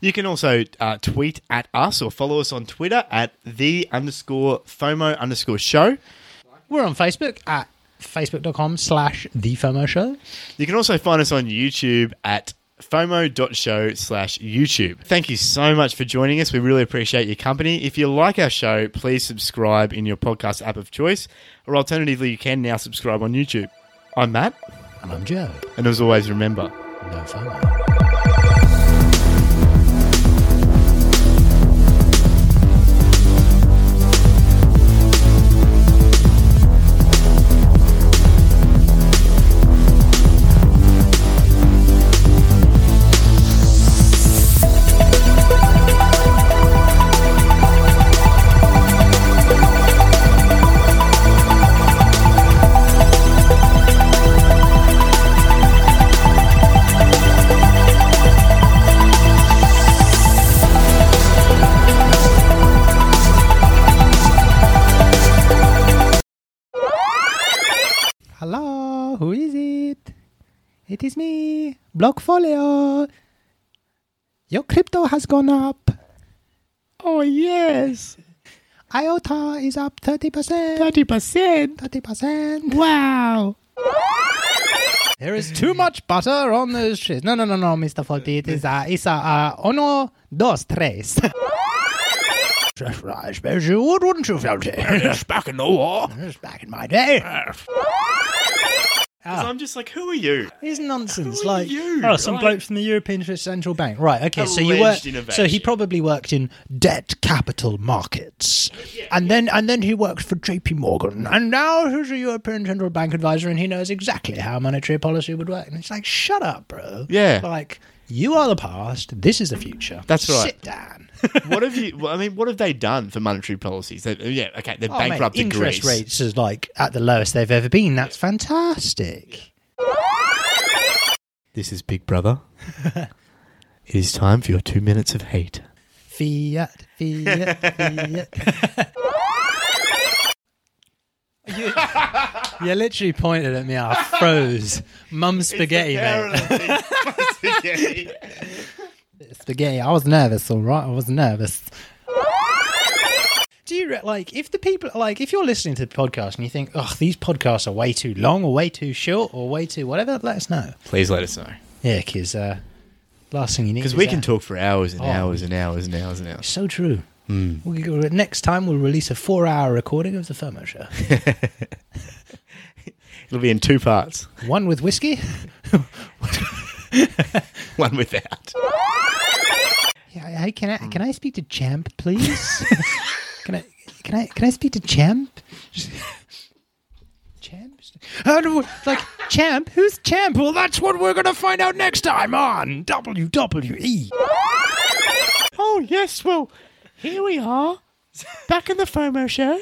You can also uh, tweet at us or follow us on Twitter at the underscore FOMO underscore show. We're on Facebook at facebook.com slash the FOMO show. You can also find us on YouTube at FOMO.show slash YouTube. Thank you so much for joining us. We really appreciate your company. If you like our show, please subscribe in your podcast app of choice, or alternatively, you can now subscribe on YouTube. I'm Matt, And I'm Joe. and as always, remember, No FOMO. It is me, Blockfolio. Your crypto has gone up. Oh, yes. IOTA is up 30%. 30%. 30%. Wow. There is too much butter on the shit. No, no, no, no, Mr. Forty. It is, uh, it's, uh, uh, uno, dos, tres. I suppose you would, wouldn't you, Felty? It's back in the war. It's back in my day. Ah. I'm just like, who are you? It's nonsense. Who are like, you? oh, some Like- bloke from the European Central Bank. Right. Okay. So you Alleged work. innovation. So he probably worked in debt capital markets, and then and then he worked for J.P. Morgan, and now he's a European Central Bank advisor, and he knows exactly how monetary policy would work. And it's like, shut up, bro. Yeah. Like you are the past. This is the future. That's right. Sit down. what have you? Well, I mean, what have they done for monetary policies? They, yeah, okay, they're Oh, mate, interest Greece. rates is like at the lowest they've ever been. That's fantastic. This is Big Brother. it is time for your two minutes of hate. Fiat, fiat, fiat. You, you literally pointed at me. I froze. Mum spaghetti, mate. Spaghetti. Spaghetti. I was nervous, all right. I was nervous. Do you re- like if the people like if you're listening to the podcast and you think, oh, these podcasts are way too long or way too short or way too whatever? Let us know. Please let us know. Yeah, because uh, last thing you need Because is we can that. talk for hours and Oh. hours and hours and hours and hours. So true. Hmm. We next time we'll release a four-hour recording of the FOMO show. It'll be in two parts. One with whiskey. One without. Yeah, hey, can I can I speak to Champ, please? can I can I can I speak to Champ? Champ? Oh, How do like Champ? Who's Champ? Well, that's what we're gonna find out next time on WWE. Oh, yes. Well, here we are. Back in the FOMO show.